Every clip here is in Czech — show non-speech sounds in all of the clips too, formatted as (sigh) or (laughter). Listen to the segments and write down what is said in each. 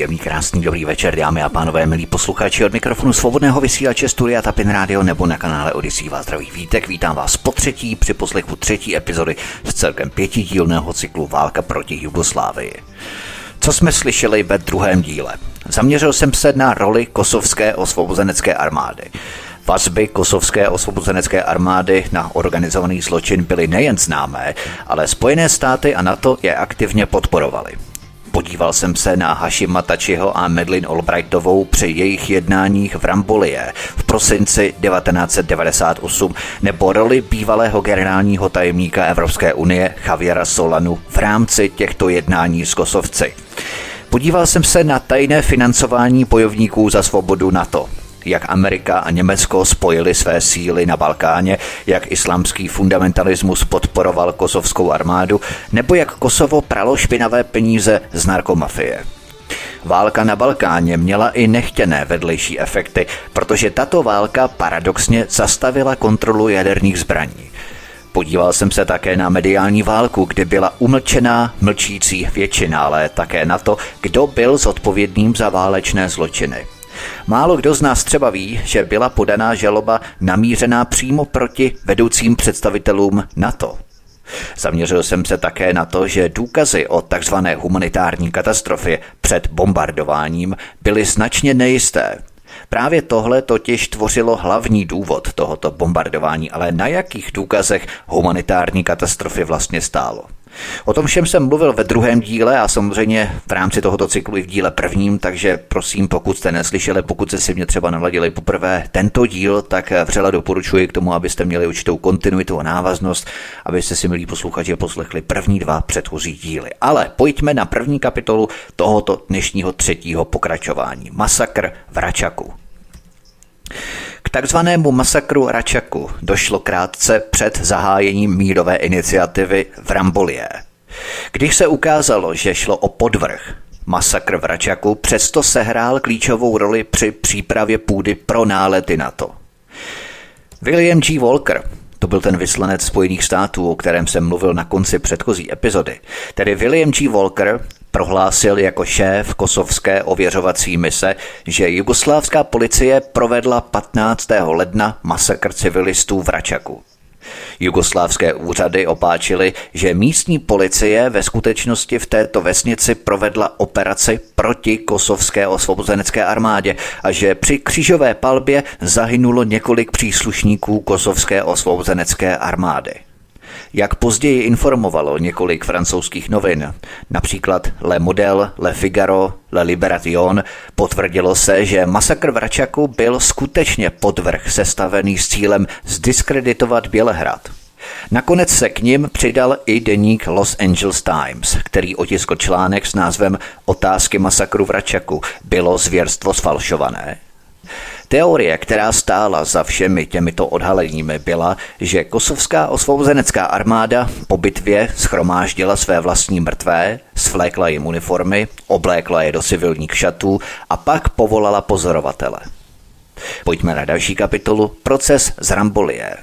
Příjemný, krásný, dobrý večer, dámy a pánové, milí posluchači od mikrofonu svobodného vysílače Studia Tapin Radio nebo na kanále Odisí vás zdraví vítek. Vítám vás po třetí při poslechu třetí epizody z celkem pětidílného cyklu Válka proti Jugoslávii. Co jsme slyšeli ve druhém díle? Zaměřil jsem se na roli kosovské osvobozenecké armády. Vazby kosovské osvobozenecké armády na organizovaný zločin byly nejen známé, ale Spojené státy a NATO je aktivně podporovaly. Podíval jsem se na Hashima Tačiho a Medlin Albrightovou při jejich jednáních v Rambolie v prosinci 1998 nebo roli bývalého generálního tajemníka Evropské unie Javiera Solanu v rámci těchto jednání s Kosovci. Podíval jsem se na tajné financování bojovníků za svobodu NATO jak Amerika a Německo spojili své síly na Balkáně, jak islámský fundamentalismus podporoval kosovskou armádu, nebo jak Kosovo pralo špinavé peníze z narkomafie. Válka na Balkáně měla i nechtěné vedlejší efekty, protože tato válka paradoxně zastavila kontrolu jaderných zbraní. Podíval jsem se také na mediální válku, kdy byla umlčená mlčící většina, ale také na to, kdo byl zodpovědným za válečné zločiny. Málo kdo z nás třeba ví, že byla podaná žaloba namířená přímo proti vedoucím představitelům NATO. Zaměřil jsem se také na to, že důkazy o tzv. humanitární katastrofě před bombardováním byly značně nejisté. Právě tohle totiž tvořilo hlavní důvod tohoto bombardování, ale na jakých důkazech humanitární katastrofy vlastně stálo. O tom všem jsem mluvil ve druhém díle a samozřejmě v rámci tohoto cyklu i v díle prvním, takže prosím, pokud jste neslyšeli, pokud jste si mě třeba naladili poprvé tento díl, tak vřele doporučuji k tomu, abyste měli určitou kontinuitu a návaznost, abyste si, milí posluchači, poslechli první dva předchozí díly. Ale pojďme na první kapitolu tohoto dnešního třetího pokračování. Masakr v Račaku. Takzvanému masakru Račaku došlo krátce před zahájením mírové iniciativy v Rambolie. Když se ukázalo, že šlo o podvrh, masakr v Račaku přesto sehrál klíčovou roli při přípravě půdy pro nálety NATO. William G. Walker, to byl ten vyslanec Spojených států, o kterém jsem mluvil na konci předchozí epizody. Tedy William G. Walker prohlásil jako šéf kosovské ověřovací mise, že jugoslávská policie provedla 15. ledna masakr civilistů v Račaku. Jugoslávské úřady opáčily, že místní policie ve skutečnosti v této vesnici provedla operaci proti kosovské osvobozenecké armádě a že při křížové palbě zahynulo několik příslušníků kosovské osvobozenecké armády. Jak později informovalo několik francouzských novin, například Le Model, Le Figaro, Le Liberation, potvrdilo se, že masakr v Račaku byl skutečně podvrh sestavený s cílem zdiskreditovat Bělehrad. Nakonec se k ním přidal i deník Los Angeles Times, který otiskl článek s názvem Otázky masakru v Račaku. Bylo zvěrstvo sfalšované? Teorie, která stála za všemi těmito odhaleními, byla, že kosovská osvobozenecká armáda po bitvě schromáždila své vlastní mrtvé, svlékla jim uniformy, oblékla je do civilních šatů a pak povolala pozorovatele. Pojďme na další kapitolu Proces z Rambolie.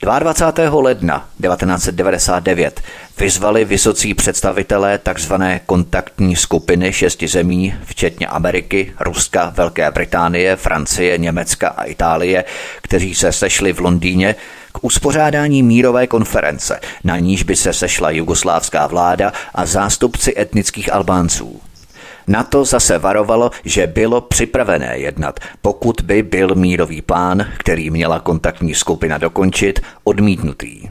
22. ledna 1999 vyzvali vysocí představitelé tzv. kontaktní skupiny šesti zemí, včetně Ameriky, Ruska, Velké Británie, Francie, Německa a Itálie, kteří se sešli v Londýně k uspořádání mírové konference, na níž by se sešla jugoslávská vláda a zástupci etnických Albánců. Na to zase varovalo, že bylo připravené jednat, pokud by byl mírový plán, který měla kontaktní skupina dokončit, odmítnutý.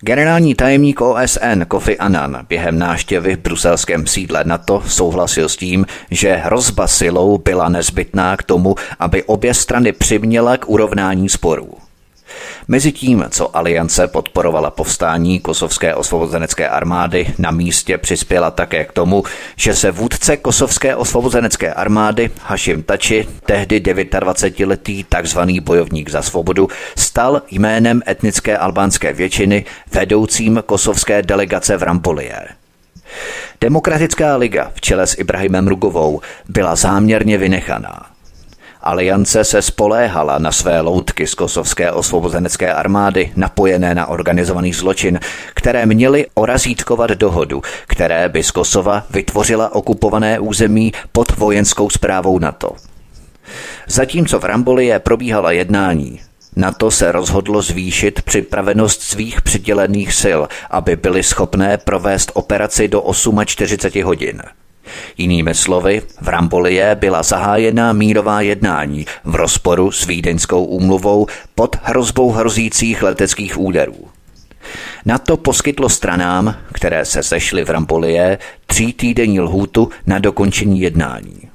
Generální tajemník OSN Kofi Annan během návštěvy v bruselském sídle NATO souhlasil s tím, že hrozba silou byla nezbytná k tomu, aby obě strany přiměla k urovnání sporů. Mezitím, co aliance podporovala povstání kosovské osvobozenecké armády, na místě přispěla také k tomu, že se vůdce kosovské osvobozenecké armády Hashim Tači, tehdy 29-letý tzv. bojovník za svobodu, stal jménem etnické albánské většiny vedoucím kosovské delegace v Rampolie. Demokratická liga v čele s Ibrahimem Rugovou byla záměrně vynechaná. Aliance se spoléhala na své loutky z kosovské osvobozenecké armády napojené na organizovaný zločin, které měly orazítkovat dohodu, které by z Kosova vytvořila okupované území pod vojenskou zprávou NATO. Zatímco v Rambolie probíhala jednání, NATO se rozhodlo zvýšit připravenost svých přidělených sil, aby byly schopné provést operaci do 48 hodin. Jinými slovy, v Rambolie byla zahájena mírová jednání v rozporu s Vídeňskou úmluvou pod hrozbou hrozících leteckých úderů. Na to poskytlo stranám, které se sešly v Rambolie, tří týdenní lhůtu na dokončení jednání.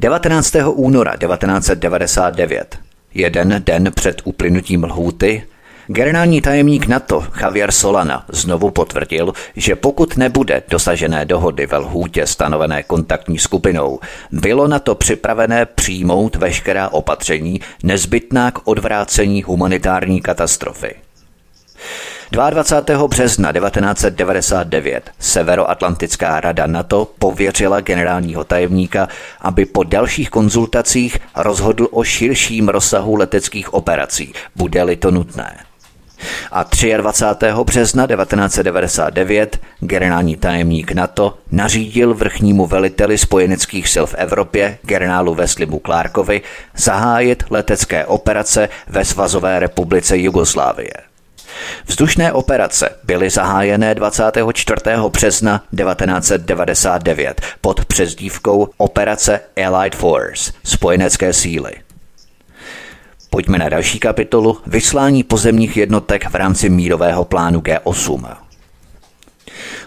19. února 1999, jeden den před uplynutím lhůty, Generální tajemník NATO Javier Solana znovu potvrdil, že pokud nebude dosažené dohody ve lhůtě stanovené kontaktní skupinou, bylo na to připravené přijmout veškerá opatření nezbytná k odvrácení humanitární katastrofy. 22. března 1999 Severoatlantická rada NATO pověřila generálního tajemníka, aby po dalších konzultacích rozhodl o širším rozsahu leteckých operací, bude-li to nutné a 23. března 1999 generální tajemník NATO nařídil vrchnímu veliteli spojeneckých sil v Evropě, generálu Veslimu Clarkovi, zahájit letecké operace ve Svazové republice Jugoslávie. Vzdušné operace byly zahájené 24. března 1999 pod přezdívkou Operace Allied Force, spojenecké síly. Pojďme na další kapitolu Vyslání pozemních jednotek v rámci mírového plánu G8.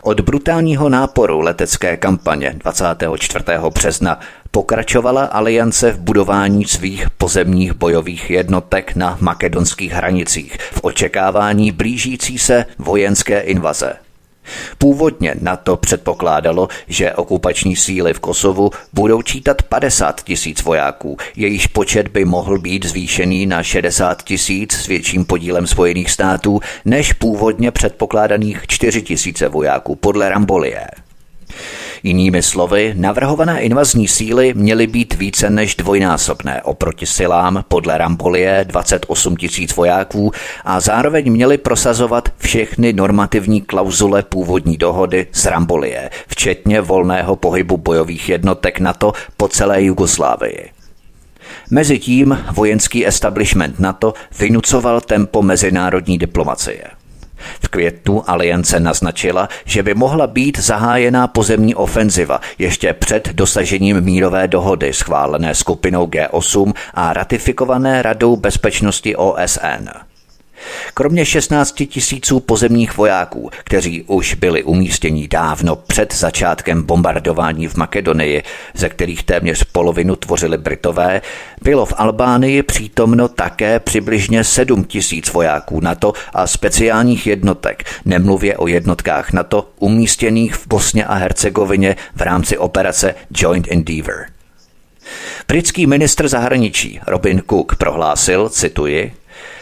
Od brutálního náporu letecké kampaně 24. března pokračovala aliance v budování svých pozemních bojových jednotek na makedonských hranicích v očekávání blížící se vojenské invaze. Původně na to předpokládalo, že okupační síly v Kosovu budou čítat 50 tisíc vojáků, jejíž počet by mohl být zvýšený na 60 tisíc s větším podílem Spojených států než původně předpokládaných 4 tisíce vojáků podle Rambolie. Jinými slovy, navrhované invazní síly měly být více než dvojnásobné oproti silám podle Rambolie 28 tisíc vojáků a zároveň měly prosazovat všechny normativní klauzule původní dohody z Rambolie, včetně volného pohybu bojových jednotek NATO po celé Jugoslávii. Mezitím vojenský establishment NATO vynucoval tempo mezinárodní diplomacie. V květnu aliance naznačila, že by mohla být zahájená pozemní ofenziva ještě před dosažením mírové dohody schválené skupinou G8 a ratifikované Radou bezpečnosti OSN. Kromě 16 tisíců pozemních vojáků, kteří už byli umístěni dávno před začátkem bombardování v Makedonii, ze kterých téměř polovinu tvořili Britové, bylo v Albánii přítomno také přibližně 7 tisíc vojáků NATO a speciálních jednotek, nemluvě o jednotkách NATO umístěných v Bosně a Hercegovině v rámci operace Joint Endeavour. Britský ministr zahraničí Robin Cook prohlásil, cituji,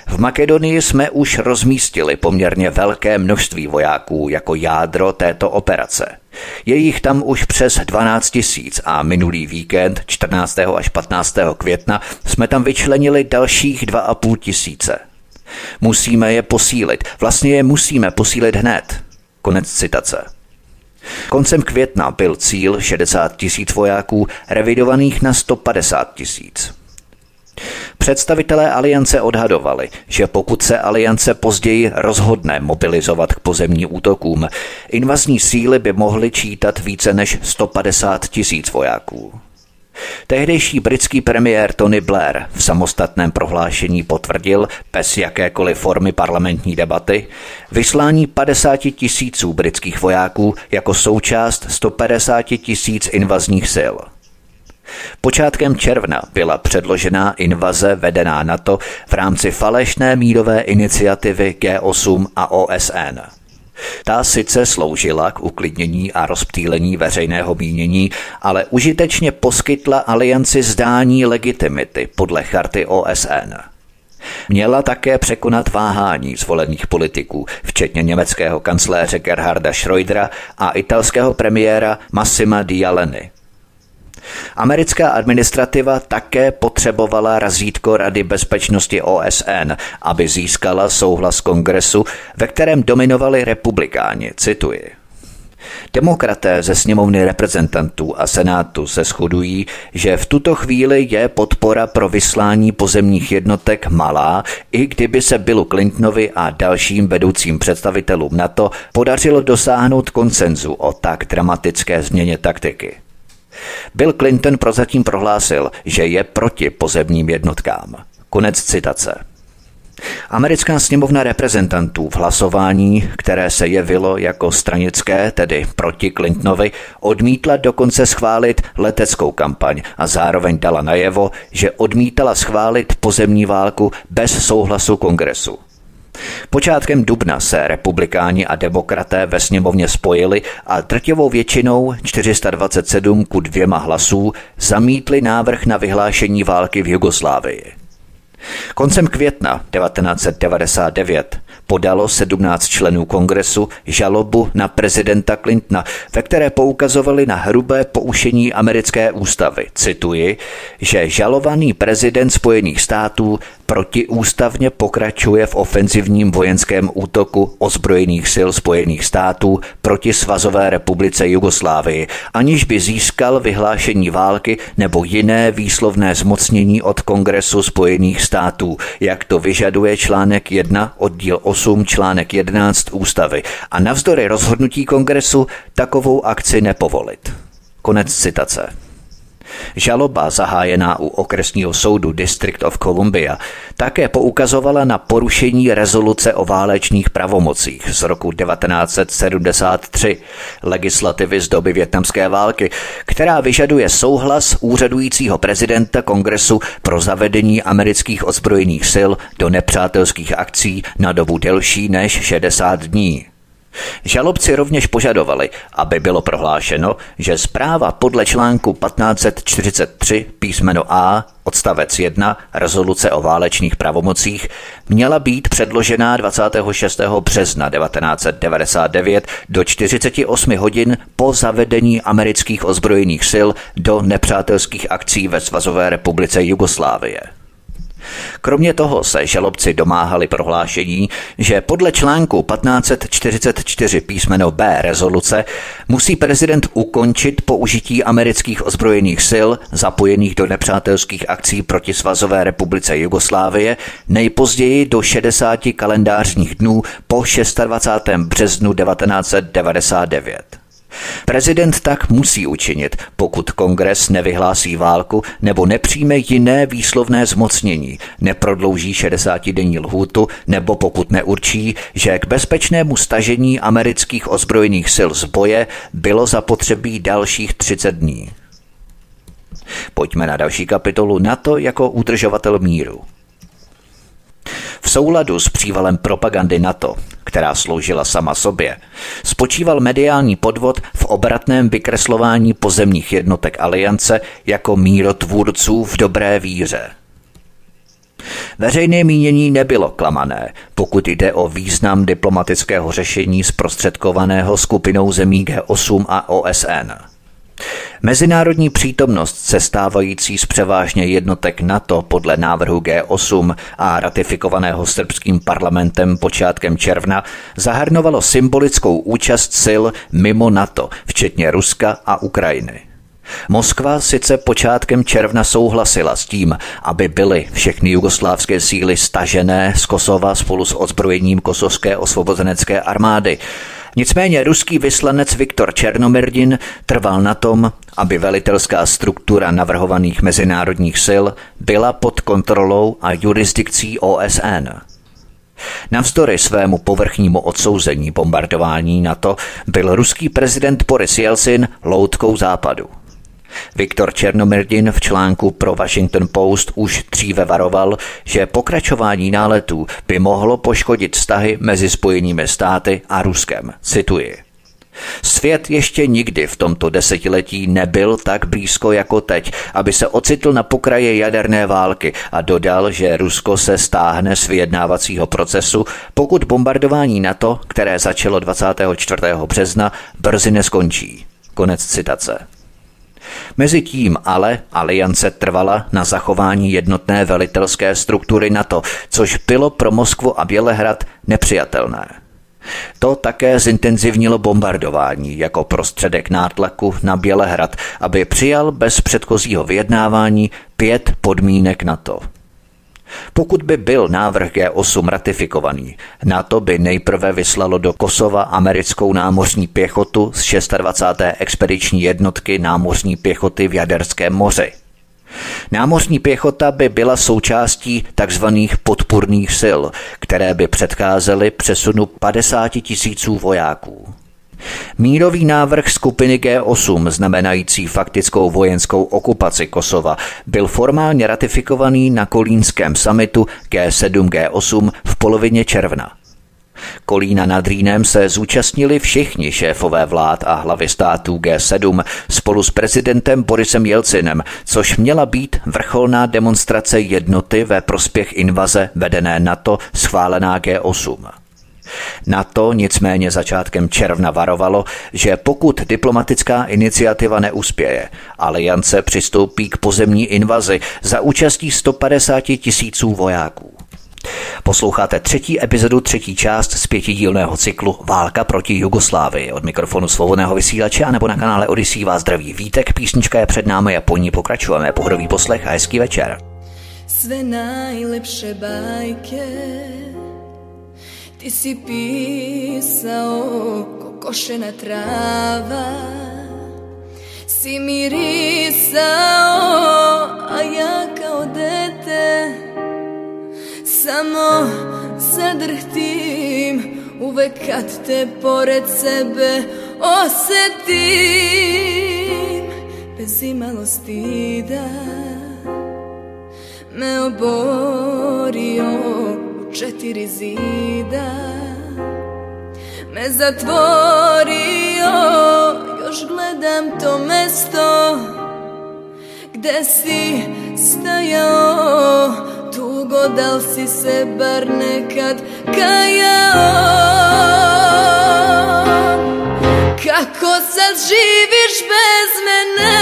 v Makedonii jsme už rozmístili poměrně velké množství vojáků jako jádro této operace. Je jich tam už přes 12 tisíc a minulý víkend 14. až 15. května jsme tam vyčlenili dalších 2,5 tisíce. Musíme je posílit, vlastně je musíme posílit hned. Konec citace. Koncem května byl cíl 60 tisíc vojáků revidovaných na 150 tisíc. Představitelé aliance odhadovali, že pokud se aliance později rozhodne mobilizovat k pozemním útokům, invazní síly by mohly čítat více než 150 tisíc vojáků. Tehdejší britský premiér Tony Blair v samostatném prohlášení potvrdil, bez jakékoliv formy parlamentní debaty, vyslání 50 tisíců britských vojáků jako součást 150 tisíc invazních sil. Počátkem června byla předložená invaze vedená NATO v rámci falešné mírové iniciativy G8 a OSN – ta sice sloužila k uklidnění a rozptýlení veřejného mínění, ale užitečně poskytla alianci zdání legitimity podle charty OSN. Měla také překonat váhání zvolených politiků, včetně německého kancléře Gerharda Schroedera a italského premiéra Massima Dialeny. Americká administrativa také potřebovala razítko Rady bezpečnosti OSN, aby získala souhlas kongresu, ve kterém dominovali republikáni, cituji. Demokraté ze sněmovny reprezentantů a senátu se shodují, že v tuto chvíli je podpora pro vyslání pozemních jednotek malá, i kdyby se Billu Clintonovi a dalším vedoucím představitelům NATO podařilo dosáhnout koncenzu o tak dramatické změně taktiky. Bill Clinton prozatím prohlásil, že je proti pozemním jednotkám. Konec citace. Americká sněmovna reprezentantů v hlasování, které se jevilo jako stranické, tedy proti Clintonovi, odmítla dokonce schválit leteckou kampaň a zároveň dala najevo, že odmítala schválit pozemní válku bez souhlasu kongresu. Počátkem dubna se republikáni a demokraté ve sněmovně spojili a drtivou většinou 427 ku dvěma hlasů zamítli návrh na vyhlášení války v Jugoslávii. Koncem května 1999 podalo 17 členů kongresu žalobu na prezidenta Clintona, ve které poukazovali na hrubé poušení americké ústavy. Cituji, že žalovaný prezident Spojených států protiústavně pokračuje v ofenzivním vojenském útoku ozbrojených sil Spojených států proti Svazové republice Jugoslávii, aniž by získal vyhlášení války nebo jiné výslovné zmocnění od Kongresu Spojených států, jak to vyžaduje článek 1 oddíl 8 článek 11 ústavy a navzdory rozhodnutí Kongresu takovou akci nepovolit. Konec citace. Žaloba zahájená u okresního soudu District of Columbia také poukazovala na porušení rezoluce o válečných pravomocích z roku 1973 legislativy z doby větnamské války, která vyžaduje souhlas úřadujícího prezidenta kongresu pro zavedení amerických ozbrojených sil do nepřátelských akcí na dobu delší než 60 dní. Žalobci rovněž požadovali, aby bylo prohlášeno, že zpráva podle článku 1543 písmeno A odstavec 1 rezoluce o válečných pravomocích měla být předložená 26. března 1999 do 48 hodin po zavedení amerických ozbrojených sil do nepřátelských akcí ve Svazové republice Jugoslávie. Kromě toho se žalobci domáhali prohlášení, že podle článku 1544 písmeno B rezoluce musí prezident ukončit použití amerických ozbrojených sil zapojených do nepřátelských akcí proti Svazové republice Jugoslávie nejpozději do 60 kalendářních dnů po 26. březnu 1999. Prezident tak musí učinit, pokud kongres nevyhlásí válku nebo nepřijme jiné výslovné zmocnění, neprodlouží 60-denní lhůtu nebo pokud neurčí, že k bezpečnému stažení amerických ozbrojených sil z boje bylo zapotřebí dalších 30 dní. Pojďme na další kapitolu NATO jako udržovatel míru. V souladu s přívalem propagandy NATO, která sloužila sama sobě, spočíval mediální podvod v obratném vykreslování pozemních jednotek aliance jako mírotvůrců v dobré víře. Veřejné mínění nebylo klamané, pokud jde o význam diplomatického řešení zprostředkovaného skupinou zemí G8 a OSN. Mezinárodní přítomnost sestávající z převážně jednotek NATO podle návrhu G8 a ratifikovaného srbským parlamentem počátkem června zahrnovalo symbolickou účast sil mimo NATO, včetně Ruska a Ukrajiny. Moskva sice počátkem června souhlasila s tím, aby byly všechny jugoslávské síly stažené z Kosova spolu s odzbrojením kosovské osvobozenecké armády, Nicméně ruský vyslanec Viktor Černomyrdin trval na tom, aby velitelská struktura navrhovaných mezinárodních sil byla pod kontrolou a jurisdikcí OSN. Navzdory svému povrchnímu odsouzení bombardování NATO byl ruský prezident Boris Jelcin loutkou západu. Viktor Černomyrdin v článku pro Washington Post už dříve varoval, že pokračování náletů by mohlo poškodit vztahy mezi Spojenými státy a Ruskem. Cituji. Svět ještě nikdy v tomto desetiletí nebyl tak blízko jako teď, aby se ocitl na pokraji jaderné války a dodal, že Rusko se stáhne z vyjednávacího procesu, pokud bombardování NATO, které začalo 24. března, brzy neskončí. Konec citace. Mezitím ale aliance trvala na zachování jednotné velitelské struktury NATO, což bylo pro Moskvu a Bělehrad nepřijatelné. To také zintenzivnilo bombardování jako prostředek nátlaku na Bělehrad, aby přijal bez předchozího vyjednávání pět podmínek NATO. Pokud by byl návrh G8 ratifikovaný, NATO by nejprve vyslalo do Kosova americkou námořní pěchotu z 26. expediční jednotky námořní pěchoty v Jaderském moři. Námořní pěchota by byla součástí tzv. podpůrných sil, které by předcházely přesunu 50 tisíců vojáků. Mírový návrh skupiny G8, znamenající faktickou vojenskou okupaci Kosova, byl formálně ratifikovaný na kolínském samitu G7-G8 v polovině června. Kolína nad Rýnem se zúčastnili všichni šéfové vlád a hlavy států G7 spolu s prezidentem Borisem Jelcinem, což měla být vrcholná demonstrace jednoty ve prospěch invaze vedené NATO schválená G8. Na to nicméně začátkem června varovalo, že pokud diplomatická iniciativa neuspěje, aliance přistoupí k pozemní invazi za účastí 150 tisíců vojáků. Posloucháte třetí epizodu, třetí část z pětidílného cyklu Válka proti Jugoslávii. Od mikrofonu svobodného vysílače a nebo na kanále Odisí vás zdraví Vítek. Písnička je před námi a po ní pokračujeme. Pohodový poslech a hezký večer. Sve najlepše bajke Ti si pisao ko košena trava. Si mirisao, a ja kao dete Samo zadrhtim. Uvek kad te pored sebe osetim Bez imalo stida me oborio četiri zida Me zatvorio, još gledam to mesto Gde si stajao, tugo dal si se bar nekad kajao? Kako sad živiš bez mene?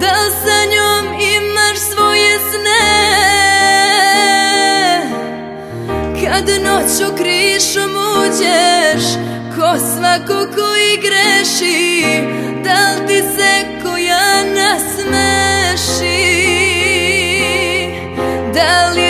Da sa Kad noću krišom uđeš Ko svako koji greši Da li ti se koja nasmeši? Da li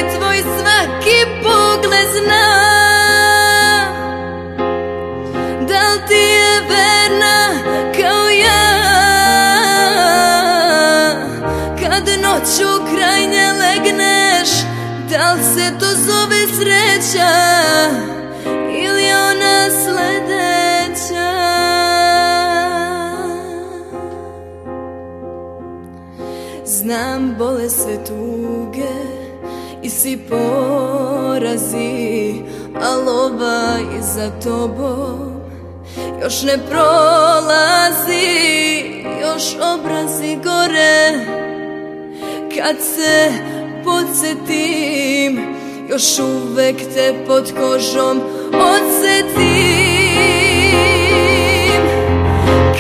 sreća ili ona sledeća? Znam bole sve tuge i svi porazi A lova iza tobom još ne prolazi Još obrazi gore. Kad se podsjetim još uvek te pod kožom odsetim.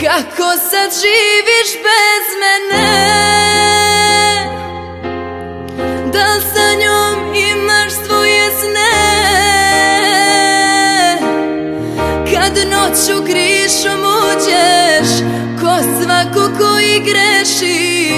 Kako sad živiš bez mene? Da li sa njom imaš svoje sne? Kad noću krišom uđeš Ko svako koji greši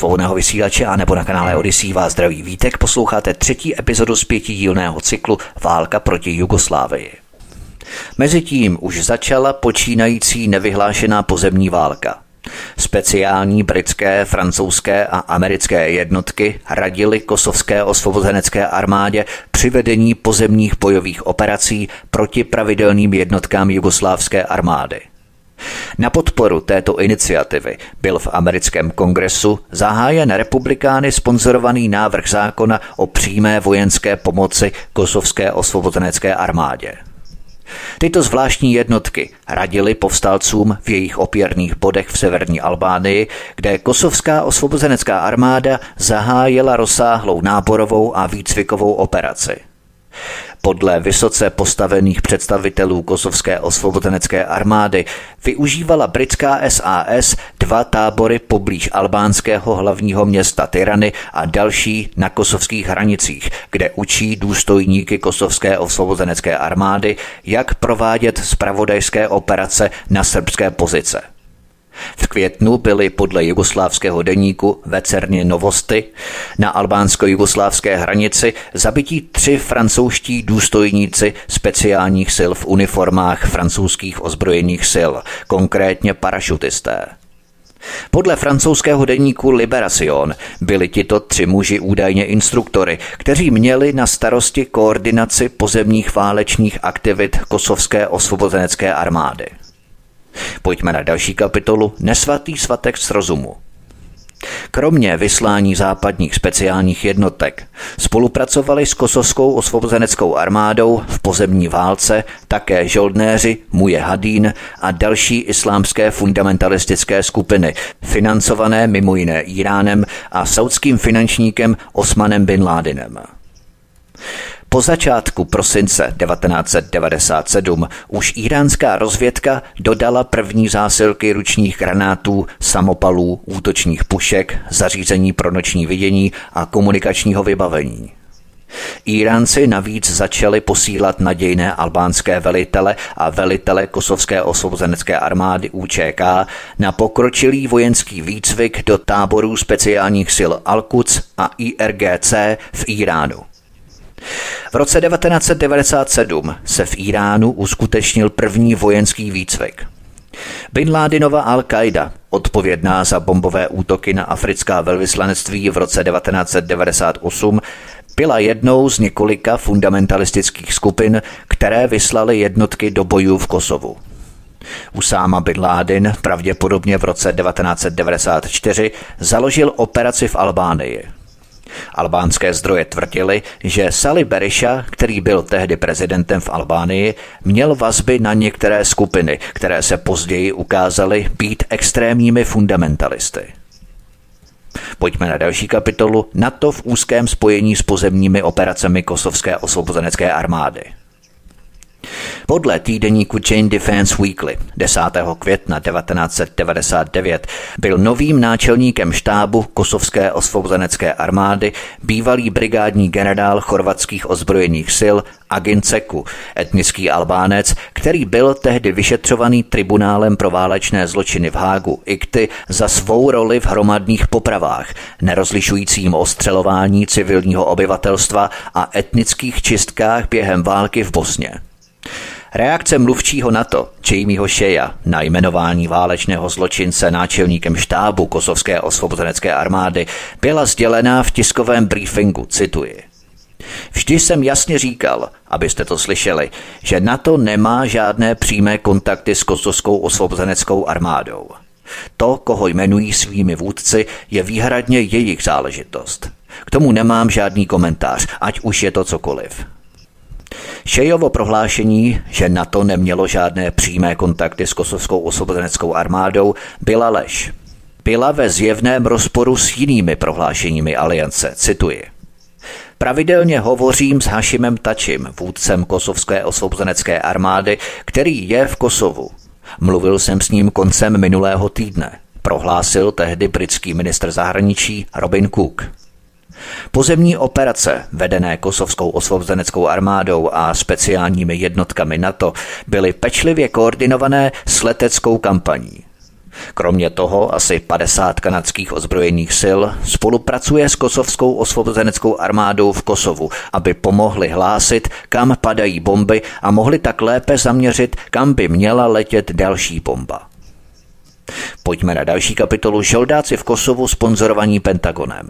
svobodného vysílače a nebo na kanále Odisí vás zdraví vítek. Posloucháte třetí epizodu z pětidílného cyklu Válka proti Jugoslávii. Mezitím už začala počínající nevyhlášená pozemní válka. Speciální britské, francouzské a americké jednotky radily kosovské osvobozenecké armádě při vedení pozemních bojových operací proti pravidelným jednotkám jugoslávské armády. Na podporu této iniciativy byl v americkém kongresu zahájen republikány sponzorovaný návrh zákona o přímé vojenské pomoci kosovské osvobozenecké armádě. Tyto zvláštní jednotky radili povstalcům v jejich opěrných bodech v severní Albánii, kde kosovská osvobozenecká armáda zahájila rozsáhlou náborovou a výcvikovou operaci. Podle vysoce postavených představitelů kosovské osvobozenecké armády využívala britská SAS dva tábory poblíž albánského hlavního města Tyrany a další na kosovských hranicích, kde učí důstojníky kosovské osvobozenecké armády, jak provádět spravodajské operace na srbské pozice. V květnu byly podle jugoslávského deníku Vecerně Novosty na albánsko-jugoslávské hranici zabití tři francouzští důstojníci speciálních sil v uniformách francouzských ozbrojených sil, konkrétně parašutisté. Podle francouzského deníku Liberation byli tito tři muži údajně instruktory, kteří měli na starosti koordinaci pozemních válečných aktivit kosovské osvobozenecké armády. Pojďme na další kapitolu Nesvatý svatek z rozumu. Kromě vyslání západních speciálních jednotek spolupracovali s kosovskou osvobozeneckou armádou v pozemní válce také žoldnéři Muje Hadín a další islámské fundamentalistické skupiny, financované mimo jiné Iránem a saudským finančníkem Osmanem bin Ládinem. Po začátku prosince 1997 už iránská rozvědka dodala první zásilky ručních granátů, samopalů, útočních pušek, zařízení pro noční vidění a komunikačního vybavení. Iránci navíc začali posílat nadějné albánské velitele a velitele kosovské osvobozenecké armády UČK na pokročilý vojenský výcvik do táborů speciálních sil Al-Quds a IRGC v Iránu. V roce 1997 se v Iránu uskutečnil první vojenský výcvik. Bin Ládinova Al-Qaida, odpovědná za bombové útoky na africká velvyslanectví v roce 1998, byla jednou z několika fundamentalistických skupin, které vyslaly jednotky do bojů v Kosovu. Usáma bin Laden pravděpodobně v roce 1994 založil operaci v Albánii – Albánské zdroje tvrdili, že Sali Berisha, který byl tehdy prezidentem v Albánii, měl vazby na některé skupiny, které se později ukázaly být extrémními fundamentalisty. Pojďme na další kapitolu NATO v úzkém spojení s pozemními operacemi kosovské osvobozenecké armády. Podle týdeníku Chain Defense Weekly 10. května 1999 byl novým náčelníkem štábu kosovské osvobozenecké armády bývalý brigádní generál chorvatských ozbrojených sil Agin Ceku, etnický Albánec, který byl tehdy vyšetřovaný tribunálem pro válečné zločiny v Hágu IKTY za svou roli v hromadných popravách, nerozlišujícím ostřelování civilního obyvatelstva a etnických čistkách během války v Bosně. Reakce mluvčího NATO, Jamieho Shea, na jmenování válečného zločince náčelníkem štábu kosovské osvobozenecké armády byla sdělená v tiskovém briefingu, cituji. Vždy jsem jasně říkal, abyste to slyšeli, že NATO nemá žádné přímé kontakty s kosovskou osvobozeneckou armádou. To, koho jmenují svými vůdci, je výhradně jejich záležitost. K tomu nemám žádný komentář, ať už je to cokoliv. Šejovo prohlášení, že NATO nemělo žádné přímé kontakty s kosovskou osvobozeneckou armádou, byla lež. Byla ve zjevném rozporu s jinými prohlášeními aliance, cituji. Pravidelně hovořím s Hašimem Tačim, vůdcem kosovské osvobozenecké armády, který je v Kosovu. Mluvil jsem s ním koncem minulého týdne, prohlásil tehdy britský ministr zahraničí Robin Cook. Pozemní operace, vedené kosovskou osvobozeneckou armádou a speciálními jednotkami NATO, byly pečlivě koordinované s leteckou kampaní. Kromě toho asi 50 kanadských ozbrojených sil spolupracuje s kosovskou osvobozeneckou armádou v Kosovu, aby pomohli hlásit, kam padají bomby a mohli tak lépe zaměřit, kam by měla letět další bomba. Pojďme na další kapitolu Žoldáci v Kosovu sponzorovaní Pentagonem.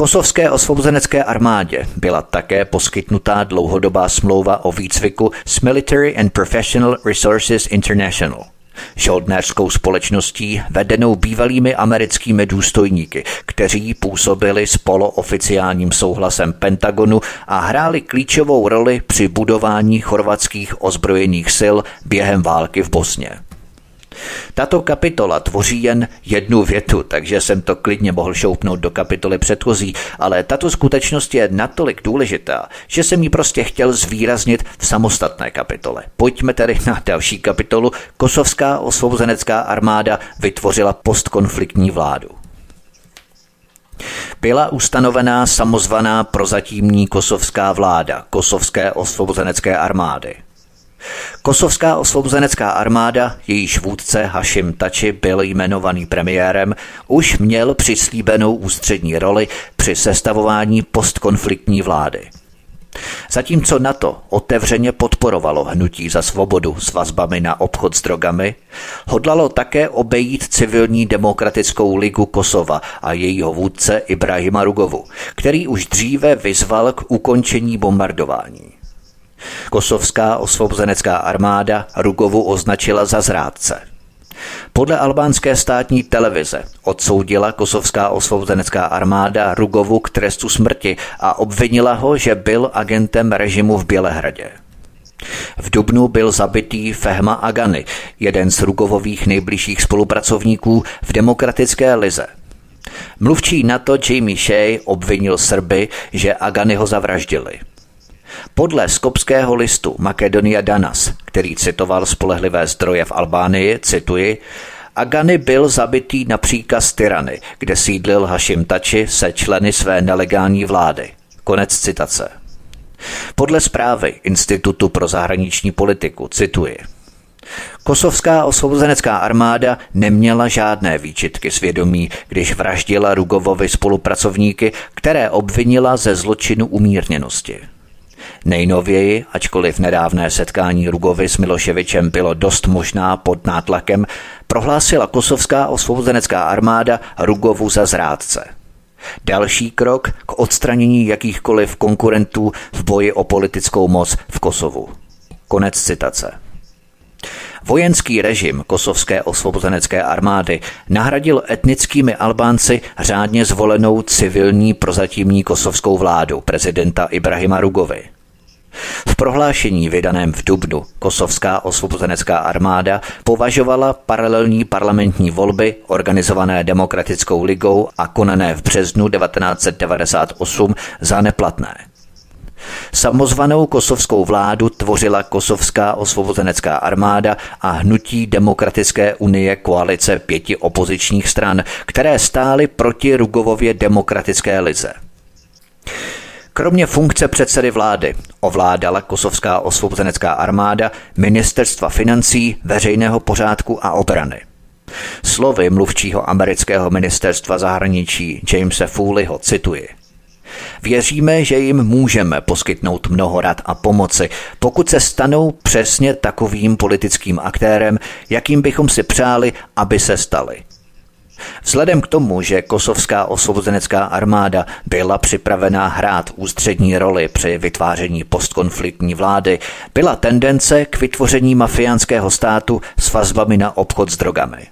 Kosovské osvobozenecké armádě byla také poskytnutá dlouhodobá smlouva o výcviku s Military and Professional Resources International – žoldnéřskou společností vedenou bývalými americkými důstojníky, kteří působili s polooficiálním souhlasem Pentagonu a hráli klíčovou roli při budování chorvatských ozbrojených sil během války v Bosně. Tato kapitola tvoří jen jednu větu, takže jsem to klidně mohl šoupnout do kapitoly předchozí, ale tato skutečnost je natolik důležitá, že jsem ji prostě chtěl zvýraznit v samostatné kapitole. Pojďme tedy na další kapitolu. Kosovská osvobozenecká armáda vytvořila postkonfliktní vládu. Byla ustanovená samozvaná prozatímní kosovská vláda Kosovské osvobozenecké armády – Kosovská osvobozenecká armáda, jejíž vůdce Hashim Tači byl jmenovaný premiérem, už měl přislíbenou ústřední roli při sestavování postkonfliktní vlády. Zatímco NATO otevřeně podporovalo hnutí za svobodu s vazbami na obchod s drogami, hodlalo také obejít civilní demokratickou ligu Kosova a jejího vůdce Ibrahima Rugovu, který už dříve vyzval k ukončení bombardování. Kosovská osvobozenecká armáda Rugovu označila za zrádce. Podle albánské státní televize odsoudila kosovská osvobozenecká armáda Rugovu k trestu smrti a obvinila ho, že byl agentem režimu v Bělehradě. V Dubnu byl zabitý Fehma Agany, jeden z Rugovových nejbližších spolupracovníků v demokratické lize. Mluvčí NATO Jamie Shea obvinil Srby, že Agany ho zavraždili – podle skopského listu Makedonia Danas, který citoval spolehlivé zdroje v Albánii, cituji, Agany byl zabitý na příkaz Tyrany, kde sídlil Hashim Tači se členy své nelegální vlády. Konec citace. Podle zprávy Institutu pro zahraniční politiku cituji. Kosovská osvobozenecká armáda neměla žádné výčitky svědomí, když vraždila Rugovovi spolupracovníky, které obvinila ze zločinu umírněnosti. Nejnověji, ačkoliv nedávné setkání Rugovy s Miloševičem bylo dost možná pod nátlakem, prohlásila kosovská osvobozenecká armáda Rugovu za zrádce. Další krok k odstranění jakýchkoliv konkurentů v boji o politickou moc v Kosovu. Konec citace. Vojenský režim kosovské osvobozenecké armády nahradil etnickými Albánci řádně zvolenou civilní prozatímní kosovskou vládu prezidenta Ibrahima Rugovy. V prohlášení vydaném v Dubnu Kosovská osvobozenecká armáda považovala paralelní parlamentní volby organizované Demokratickou ligou a konané v březnu 1998 za neplatné. Samozvanou kosovskou vládu tvořila Kosovská osvobozenecká armáda a hnutí Demokratické unie koalice pěti opozičních stran, které stály proti Rugovově demokratické lize. Kromě funkce předsedy vlády ovládala kosovská osvobozenecká armáda ministerstva financí, veřejného pořádku a obrany. Slovy mluvčího amerického ministerstva zahraničí Jamesa Foleyho cituji. Věříme, že jim můžeme poskytnout mnoho rad a pomoci, pokud se stanou přesně takovým politickým aktérem, jakým bychom si přáli, aby se stali – Vzhledem k tomu, že kosovská osvobozenecká armáda byla připravená hrát ústřední roli při vytváření postkonfliktní vlády, byla tendence k vytvoření mafiánského státu s vazbami na obchod s drogami.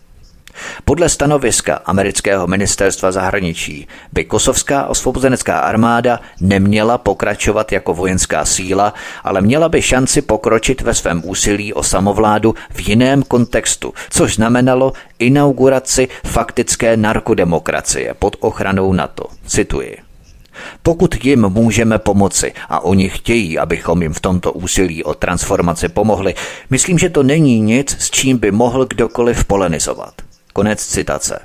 Podle stanoviska amerického ministerstva zahraničí by kosovská osvobozenecká armáda neměla pokračovat jako vojenská síla, ale měla by šanci pokročit ve svém úsilí o samovládu v jiném kontextu, což znamenalo inauguraci faktické narkodemokracie pod ochranou NATO. Cituji. Pokud jim můžeme pomoci a oni chtějí, abychom jim v tomto úsilí o transformaci pomohli, myslím, že to není nic, s čím by mohl kdokoliv polenizovat. Konec citace.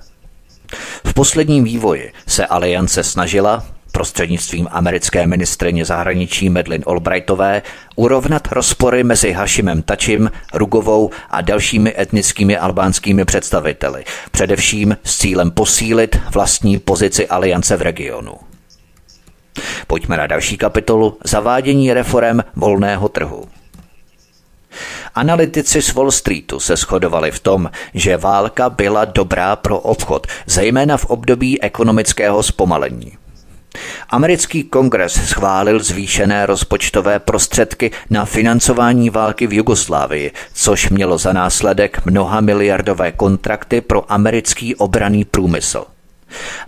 V posledním vývoji se aliance snažila, prostřednictvím americké ministrině zahraničí Medlin Albrightové urovnat rozpory mezi Hašimem Tačim, Rugovou a dalšími etnickými albánskými představiteli, především s cílem posílit vlastní pozici aliance v regionu. Pojďme na další kapitolu Zavádění reform volného trhu. Analytici z Wall Streetu se shodovali v tom, že válka byla dobrá pro obchod, zejména v období ekonomického zpomalení. Americký kongres schválil zvýšené rozpočtové prostředky na financování války v Jugoslávii, což mělo za následek mnoha miliardové kontrakty pro americký obraný průmysl.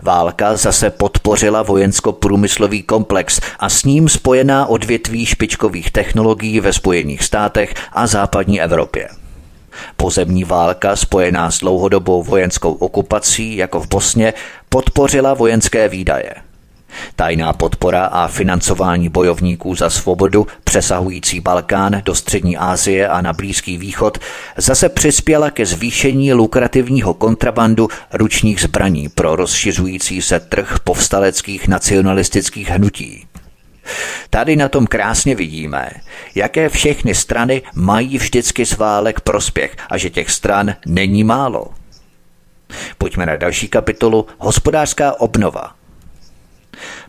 Válka zase podpořila vojensko-průmyslový komplex a s ním spojená odvětví špičkových technologií ve Spojených státech a západní Evropě. Pozemní válka spojená s dlouhodobou vojenskou okupací, jako v Bosně, podpořila vojenské výdaje – Tajná podpora a financování bojovníků za svobodu přesahující Balkán do střední Asie a na Blízký východ zase přispěla ke zvýšení lukrativního kontrabandu ručních zbraní pro rozšiřující se trh povstaleckých nacionalistických hnutí. Tady na tom krásně vidíme, jaké všechny strany mají vždycky sválek prospěch a že těch stran není málo. Pojďme na další kapitolu Hospodářská obnova –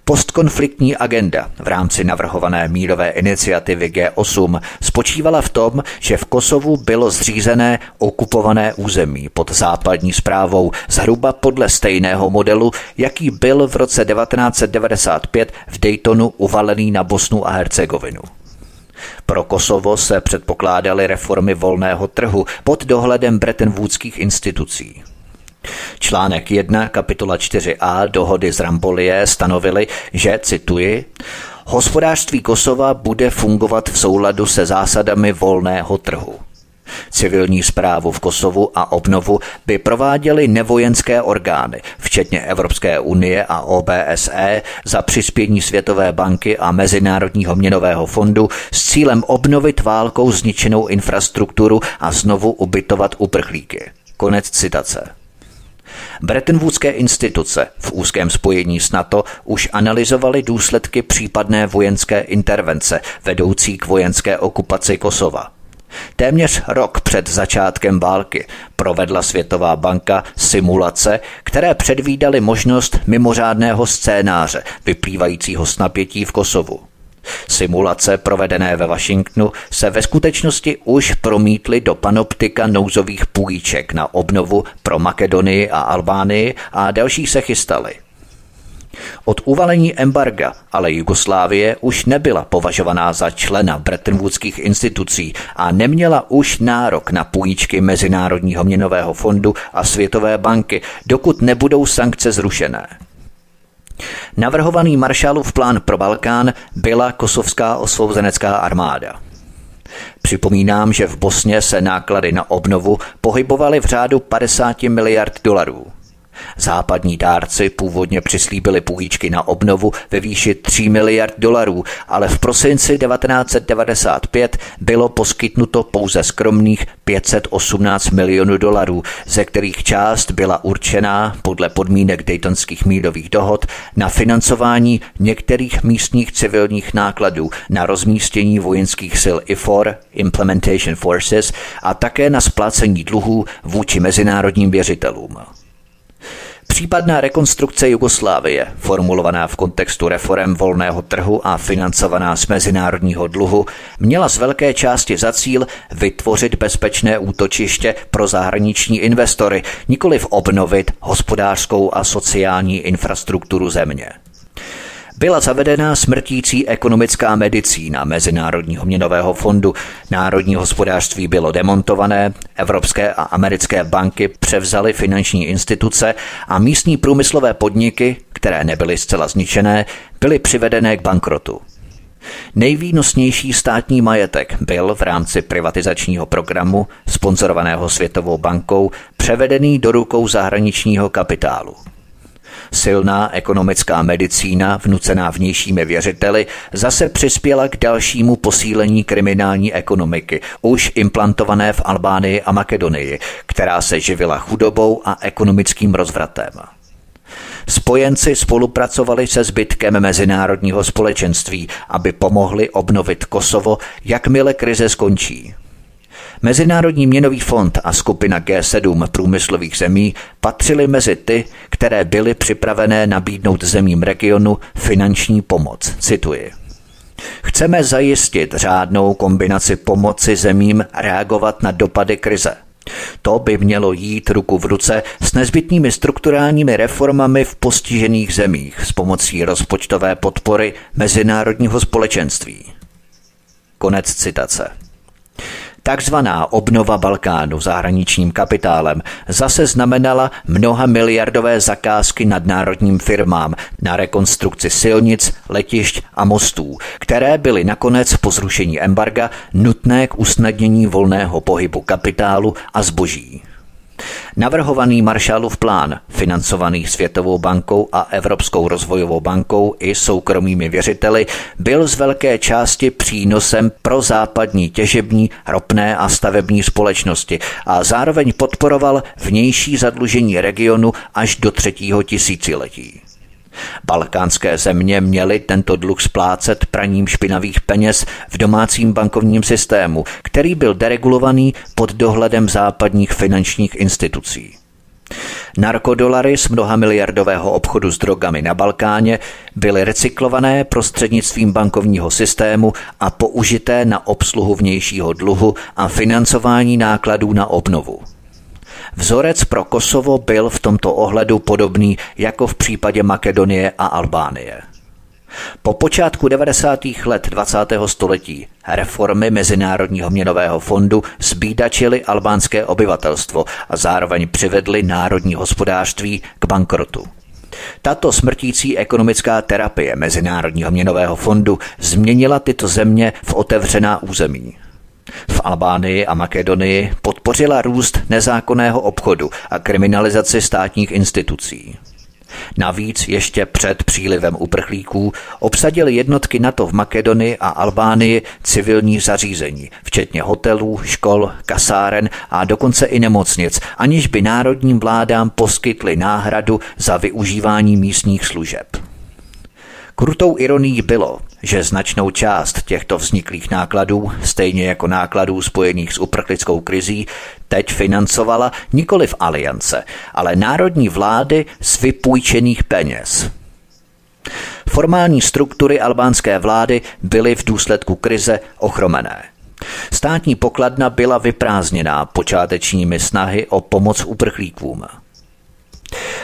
Postkonfliktní agenda v rámci navrhované mírové iniciativy G8 spočívala v tom, že v Kosovu bylo zřízené okupované území pod západní zprávou zhruba podle stejného modelu, jaký byl v roce 1995 v Daytonu uvalený na Bosnu a Hercegovinu. Pro Kosovo se předpokládaly reformy volného trhu pod dohledem Bretton Woodských institucí. Článek 1, kapitola 4a dohody z Rambolie stanovili, že, cituji, hospodářství Kosova bude fungovat v souladu se zásadami volného trhu. Civilní zprávu v Kosovu a obnovu by prováděly nevojenské orgány, včetně Evropské unie a OBSE, za přispění Světové banky a Mezinárodního měnového fondu s cílem obnovit válkou zničenou infrastrukturu a znovu ubytovat uprchlíky. Konec citace. Brettonwoodské instituce v úzkém spojení s NATO už analyzovaly důsledky případné vojenské intervence vedoucí k vojenské okupaci Kosova. Téměř rok před začátkem války provedla Světová banka simulace, které předvídaly možnost mimořádného scénáře vyplývajícího z napětí v Kosovu. Simulace provedené ve Washingtonu se ve skutečnosti už promítly do panoptika nouzových půjček na obnovu pro Makedonii a Albánii a další se chystaly. Od uvalení embarga ale Jugoslávie už nebyla považovaná za člena Brettonwoodských institucí a neměla už nárok na půjčky Mezinárodního měnového fondu a Světové banky, dokud nebudou sankce zrušené. Navrhovaný Maršálův plán pro Balkán byla kosovská osvobozenecká armáda. Připomínám, že v Bosně se náklady na obnovu pohybovaly v řádu 50 miliard dolarů. Západní dárci původně přislíbili půjčky na obnovu ve výši 3 miliard dolarů, ale v prosinci 1995 bylo poskytnuto pouze skromných 518 milionů dolarů, ze kterých část byla určená podle podmínek Daytonských mírových dohod na financování některých místních civilních nákladů na rozmístění vojenských sil IFOR, Implementation Forces, a také na splácení dluhů vůči mezinárodním věřitelům. Případná rekonstrukce Jugoslávie, formulovaná v kontextu reform volného trhu a financovaná z mezinárodního dluhu, měla z velké části za cíl vytvořit bezpečné útočiště pro zahraniční investory, nikoliv obnovit hospodářskou a sociální infrastrukturu země byla zavedena smrtící ekonomická medicína Mezinárodního měnového fondu. Národní hospodářství bylo demontované, evropské a americké banky převzaly finanční instituce a místní průmyslové podniky, které nebyly zcela zničené, byly přivedené k bankrotu. Nejvýnosnější státní majetek byl v rámci privatizačního programu, sponzorovaného Světovou bankou, převedený do rukou zahraničního kapitálu. Silná ekonomická medicína, vnucená vnějšími věřiteli, zase přispěla k dalšímu posílení kriminální ekonomiky, už implantované v Albánii a Makedonii, která se živila chudobou a ekonomickým rozvratem. Spojenci spolupracovali se zbytkem mezinárodního společenství, aby pomohli obnovit Kosovo, jakmile krize skončí. Mezinárodní měnový fond a skupina G7 průmyslových zemí patřily mezi ty, které byly připravené nabídnout zemím regionu finanční pomoc. Cituji. Chceme zajistit řádnou kombinaci pomoci zemím reagovat na dopady krize. To by mělo jít ruku v ruce s nezbytnými strukturálními reformami v postižených zemích s pomocí rozpočtové podpory mezinárodního společenství. Konec citace. Takzvaná obnova Balkánu zahraničním kapitálem zase znamenala mnoha miliardové zakázky nadnárodním firmám na rekonstrukci silnic, letišť a mostů, které byly nakonec po zrušení embarga nutné k usnadnění volného pohybu kapitálu a zboží. Navrhovaný Marshallův plán, financovaný Světovou bankou a Evropskou rozvojovou bankou i soukromými věřiteli, byl z velké části přínosem pro západní těžební, ropné a stavební společnosti a zároveň podporoval vnější zadlužení regionu až do třetího tisíciletí. Balkánské země měly tento dluh splácet praním špinavých peněz v domácím bankovním systému, který byl deregulovaný pod dohledem západních finančních institucí. Narkodolary z mnoha miliardového obchodu s drogami na Balkáně byly recyklované prostřednictvím bankovního systému a použité na obsluhu vnějšího dluhu a financování nákladů na obnovu. Vzorec pro Kosovo byl v tomto ohledu podobný jako v případě Makedonie a Albánie. Po počátku 90. let 20. století reformy Mezinárodního měnového fondu zbídačily albánské obyvatelstvo a zároveň přivedly národní hospodářství k bankrotu. Tato smrtící ekonomická terapie Mezinárodního měnového fondu změnila tyto země v otevřená území. V Albánii a Makedonii podpořila růst nezákonného obchodu a kriminalizaci státních institucí. Navíc ještě před přílivem uprchlíků obsadili jednotky NATO v Makedonii a Albánii civilní zařízení, včetně hotelů, škol, kasáren a dokonce i nemocnic, aniž by národním vládám poskytli náhradu za využívání místních služeb. Krutou ironií bylo, že značnou část těchto vzniklých nákladů, stejně jako nákladů spojených s uprchlickou krizí, teď financovala nikoli v aliance, ale národní vlády z vypůjčených peněz. Formální struktury albánské vlády byly v důsledku krize ochromené. Státní pokladna byla vyprázdněná počátečními snahy o pomoc uprchlíkům.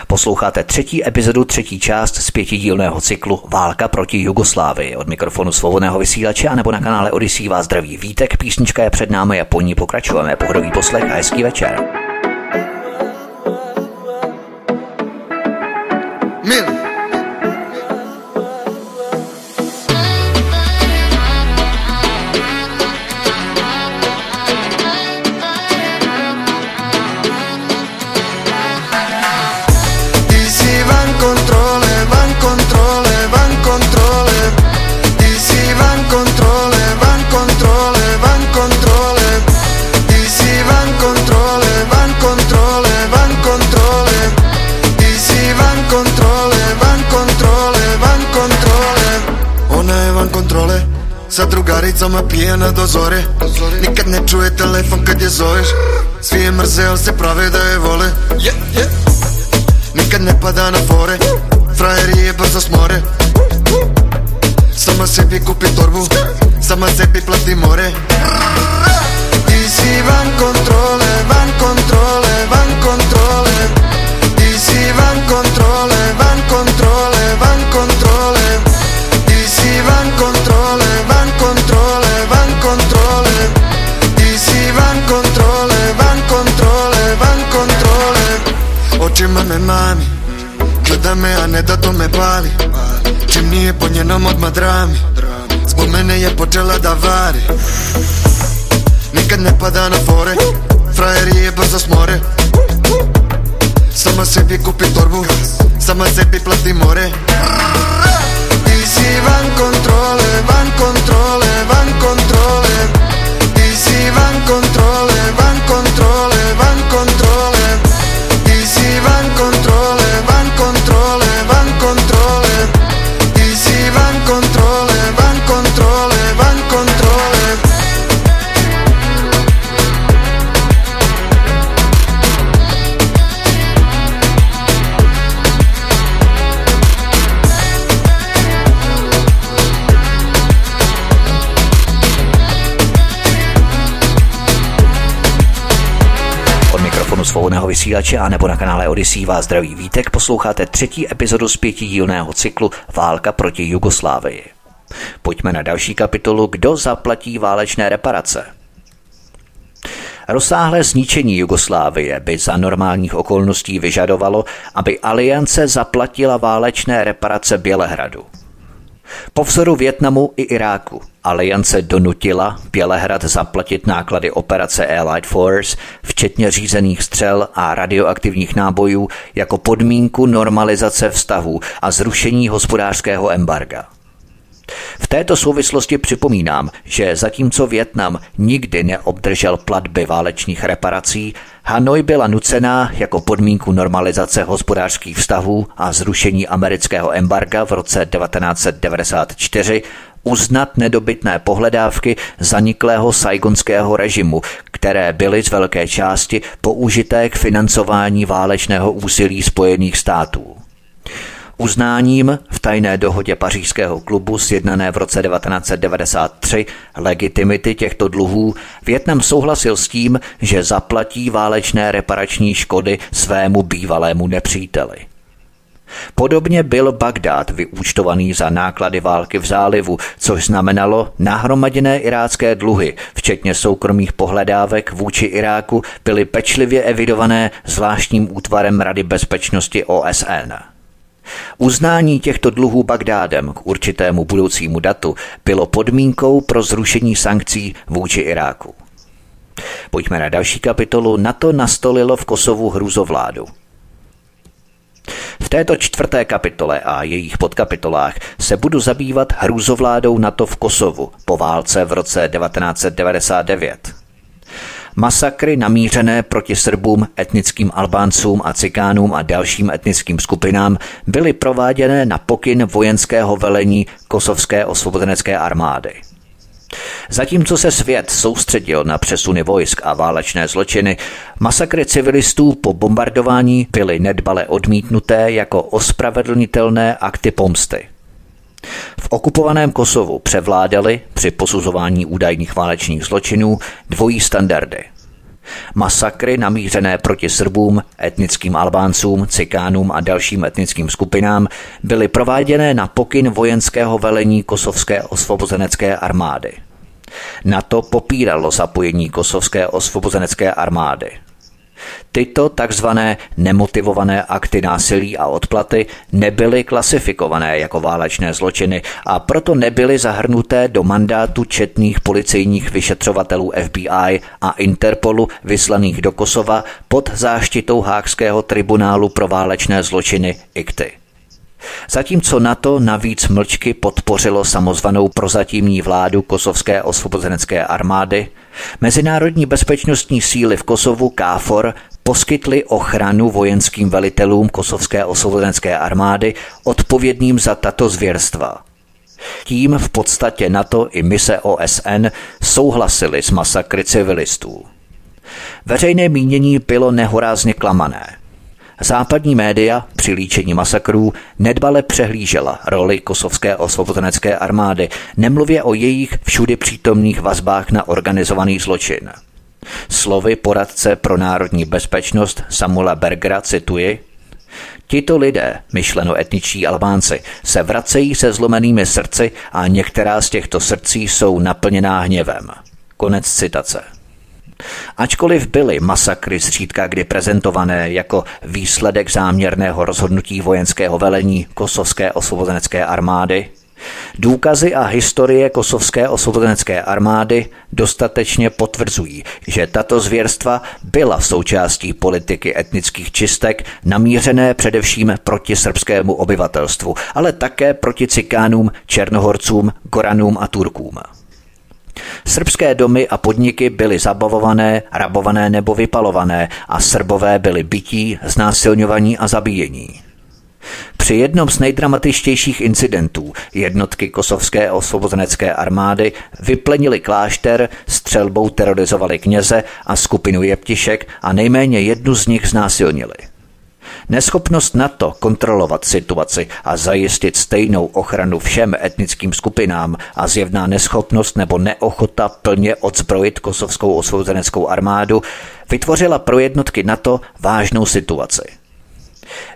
Posloucháte třetí epizodu, třetí část z pětidílného cyklu Válka proti Jugoslávii. Od mikrofonu svobodného vysílače a nebo na kanále Odisí vás zdraví Vítek. Písnička je před námi a po ní pokračujeme. Pohodový poslech a hezký večer. Mil. Sa drugarica me pije na dozore. Nikad ne čuje telefon kad je zoveš. Svi je mrze, ali se prave da je vole. Nikad ne pada na fore. Frajeri je brzo smore. Sama sebi kupi torbu. Sama sebi plati more. Ti si van kontrole, van kontrole, van kontrole me mami Gleda me, a ne da to me pali Čim nije po njenom odmah drami. Zbog mene je počela da vari. Nikad ne pada na fore Frajeri je brzo smore. Sama sebi kupi torbu Sama sebi plati more. Ti si van kontrole, van kontrole, van kontrole. Ti si van kontrole, van kontrole vysílače a nebo na kanále Odisí vás zdraví vítek. Posloucháte třetí epizodu z pětidílného cyklu Válka proti Jugoslávii. Pojďme na další kapitolu Kdo zaplatí válečné reparace? Rozsáhlé zničení Jugoslávie by za normálních okolností vyžadovalo, aby aliance zaplatila válečné reparace Bělehradu. Po vzoru Větnamu i Iráku aliance donutila Bělehrad zaplatit náklady operace Allied Force, včetně řízených střel a radioaktivních nábojů, jako podmínku normalizace vztahů a zrušení hospodářského embarga. V této souvislosti připomínám, že zatímco Větnam nikdy neobdržel platby válečných reparací, Hanoj byla nucená jako podmínku normalizace hospodářských vztahů a zrušení amerického embarga v roce 1994 uznat nedobytné pohledávky zaniklého saigonského režimu, které byly z velké části použité k financování válečného úsilí Spojených států. Uznáním v tajné dohodě pařížského klubu sjednané v roce 1993 legitimity těchto dluhů Větnam souhlasil s tím, že zaplatí válečné reparační škody svému bývalému nepříteli. Podobně byl Bagdád vyúčtovaný za náklady války v zálivu, což znamenalo nahromaděné irácké dluhy, včetně soukromých pohledávek vůči Iráku, byly pečlivě evidované zvláštním útvarem Rady bezpečnosti OSN. Uznání těchto dluhů Bagdádem k určitému budoucímu datu bylo podmínkou pro zrušení sankcí vůči Iráku. Pojďme na další kapitolu. NATO nastolilo v Kosovu hrůzovládu. V této čtvrté kapitole a jejich podkapitolách se budu zabývat hrůzovládou NATO v Kosovu po válce v roce 1999. Masakry namířené proti Srbům, etnickým Albáncům a Cikánům a dalším etnickým skupinám byly prováděné na pokyn vojenského velení Kosovské osvobozenecké armády. Zatímco se svět soustředil na přesuny vojsk a válečné zločiny, masakry civilistů po bombardování byly nedbale odmítnuté jako ospravedlnitelné akty pomsty. V okupovaném Kosovu převládaly při posuzování údajných válečných zločinů dvojí standardy. Masakry namířené proti Srbům, etnickým Albáncům, Cikánům a dalším etnickým skupinám byly prováděné na pokyn vojenského velení kosovské osvobozenecké armády. NATO popíralo zapojení kosovské osvobozenecké armády. Tyto takzvané nemotivované akty násilí a odplaty nebyly klasifikované jako válečné zločiny a proto nebyly zahrnuté do mandátu četných policejních vyšetřovatelů FBI a Interpolu vyslaných do Kosova pod záštitou Hákského tribunálu pro válečné zločiny ICTY. Zatímco NATO navíc mlčky podpořilo samozvanou prozatímní vládu kosovské osvobozenecké armády, mezinárodní bezpečnostní síly v Kosovu KFOR poskytly ochranu vojenským velitelům kosovské osvobozenecké armády odpovědným za tato zvěrstva. Tím v podstatě NATO i mise OSN souhlasili s masakry civilistů. Veřejné mínění bylo nehorázně klamané – Západní média při líčení masakrů nedbale přehlížela roli kosovské osvobozenecké armády, nemluvě o jejich všudy přítomných vazbách na organizovaný zločin. Slovy poradce pro národní bezpečnost Samuela Bergera cituji, Tito lidé, myšleno etničtí Albánci, se vracejí se zlomenými srdci a některá z těchto srdcí jsou naplněná hněvem. Konec citace. Ačkoliv byly masakry zřídka kdy prezentované jako výsledek záměrného rozhodnutí vojenského velení kosovské osvobozenecké armády, Důkazy a historie kosovské osvobozenecké armády dostatečně potvrzují, že tato zvěrstva byla součástí politiky etnických čistek namířené především proti srbskému obyvatelstvu, ale také proti cikánům, černohorcům, goranům a turkům. Srbské domy a podniky byly zabavované, rabované nebo vypalované a Srbové byli bytí, znásilňovaní a zabíjení. Při jednom z nejdramatičtějších incidentů jednotky kosovské osvobozenecké armády vyplenili klášter, střelbou terorizovali kněze a skupinu jeptišek a nejméně jednu z nich znásilnili. Neschopnost NATO kontrolovat situaci a zajistit stejnou ochranu všem etnickým skupinám a zjevná neschopnost nebo neochota plně odzbrojit kosovskou osvobozeneckou armádu vytvořila pro jednotky NATO vážnou situaci.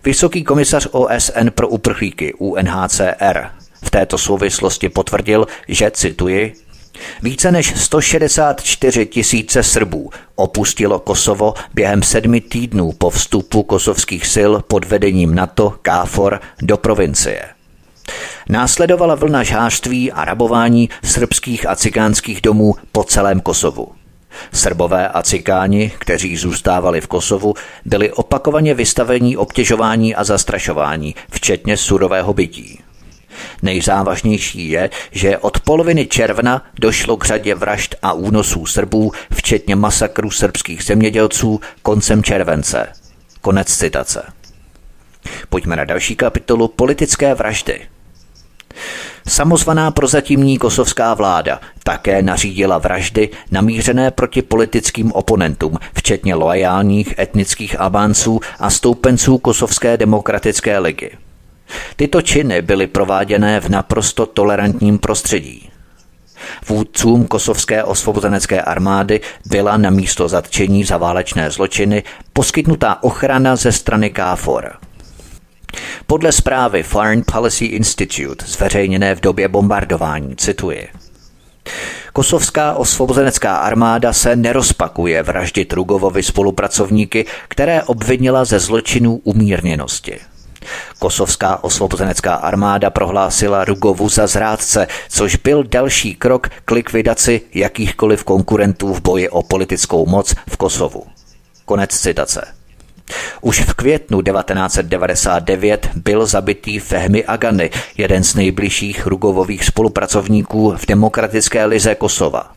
Vysoký komisař OSN pro uprchlíky UNHCR v této souvislosti potvrdil, že, cituji, více než 164 tisíce Srbů opustilo Kosovo během sedmi týdnů po vstupu kosovských sil pod vedením NATO KFOR do provincie. Následovala vlna žářství a rabování srbských a cikánských domů po celém Kosovu. Srbové a cikáni, kteří zůstávali v Kosovu, byli opakovaně vystaveni obtěžování a zastrašování, včetně surového bytí. Nejzávažnější je, že od poloviny června došlo k řadě vražd a únosů Srbů, včetně masakru srbských zemědělců koncem července. Konec citace. Pojďme na další kapitolu politické vraždy. Samozvaná prozatímní kosovská vláda také nařídila vraždy namířené proti politickým oponentům, včetně loajálních etnických Albánců a stoupenců Kosovské demokratické ligy. Tyto činy byly prováděné v naprosto tolerantním prostředí. Vůdcům kosovské osvobozenecké armády byla na místo zatčení za válečné zločiny poskytnutá ochrana ze strany KFOR. Podle zprávy Foreign Policy Institute zveřejněné v době bombardování, cituji. Kosovská osvobozenecká armáda se nerozpakuje vraždit Rugovovi spolupracovníky, které obvinila ze zločinů umírněnosti. Kosovská osvobozenecká armáda prohlásila Rugovu za zrádce, což byl další krok k likvidaci jakýchkoliv konkurentů v boji o politickou moc v Kosovu. Konec citace. Už v květnu 1999 byl zabitý Fehmi Agany, jeden z nejbližších Rugovových spolupracovníků v demokratické lize Kosova.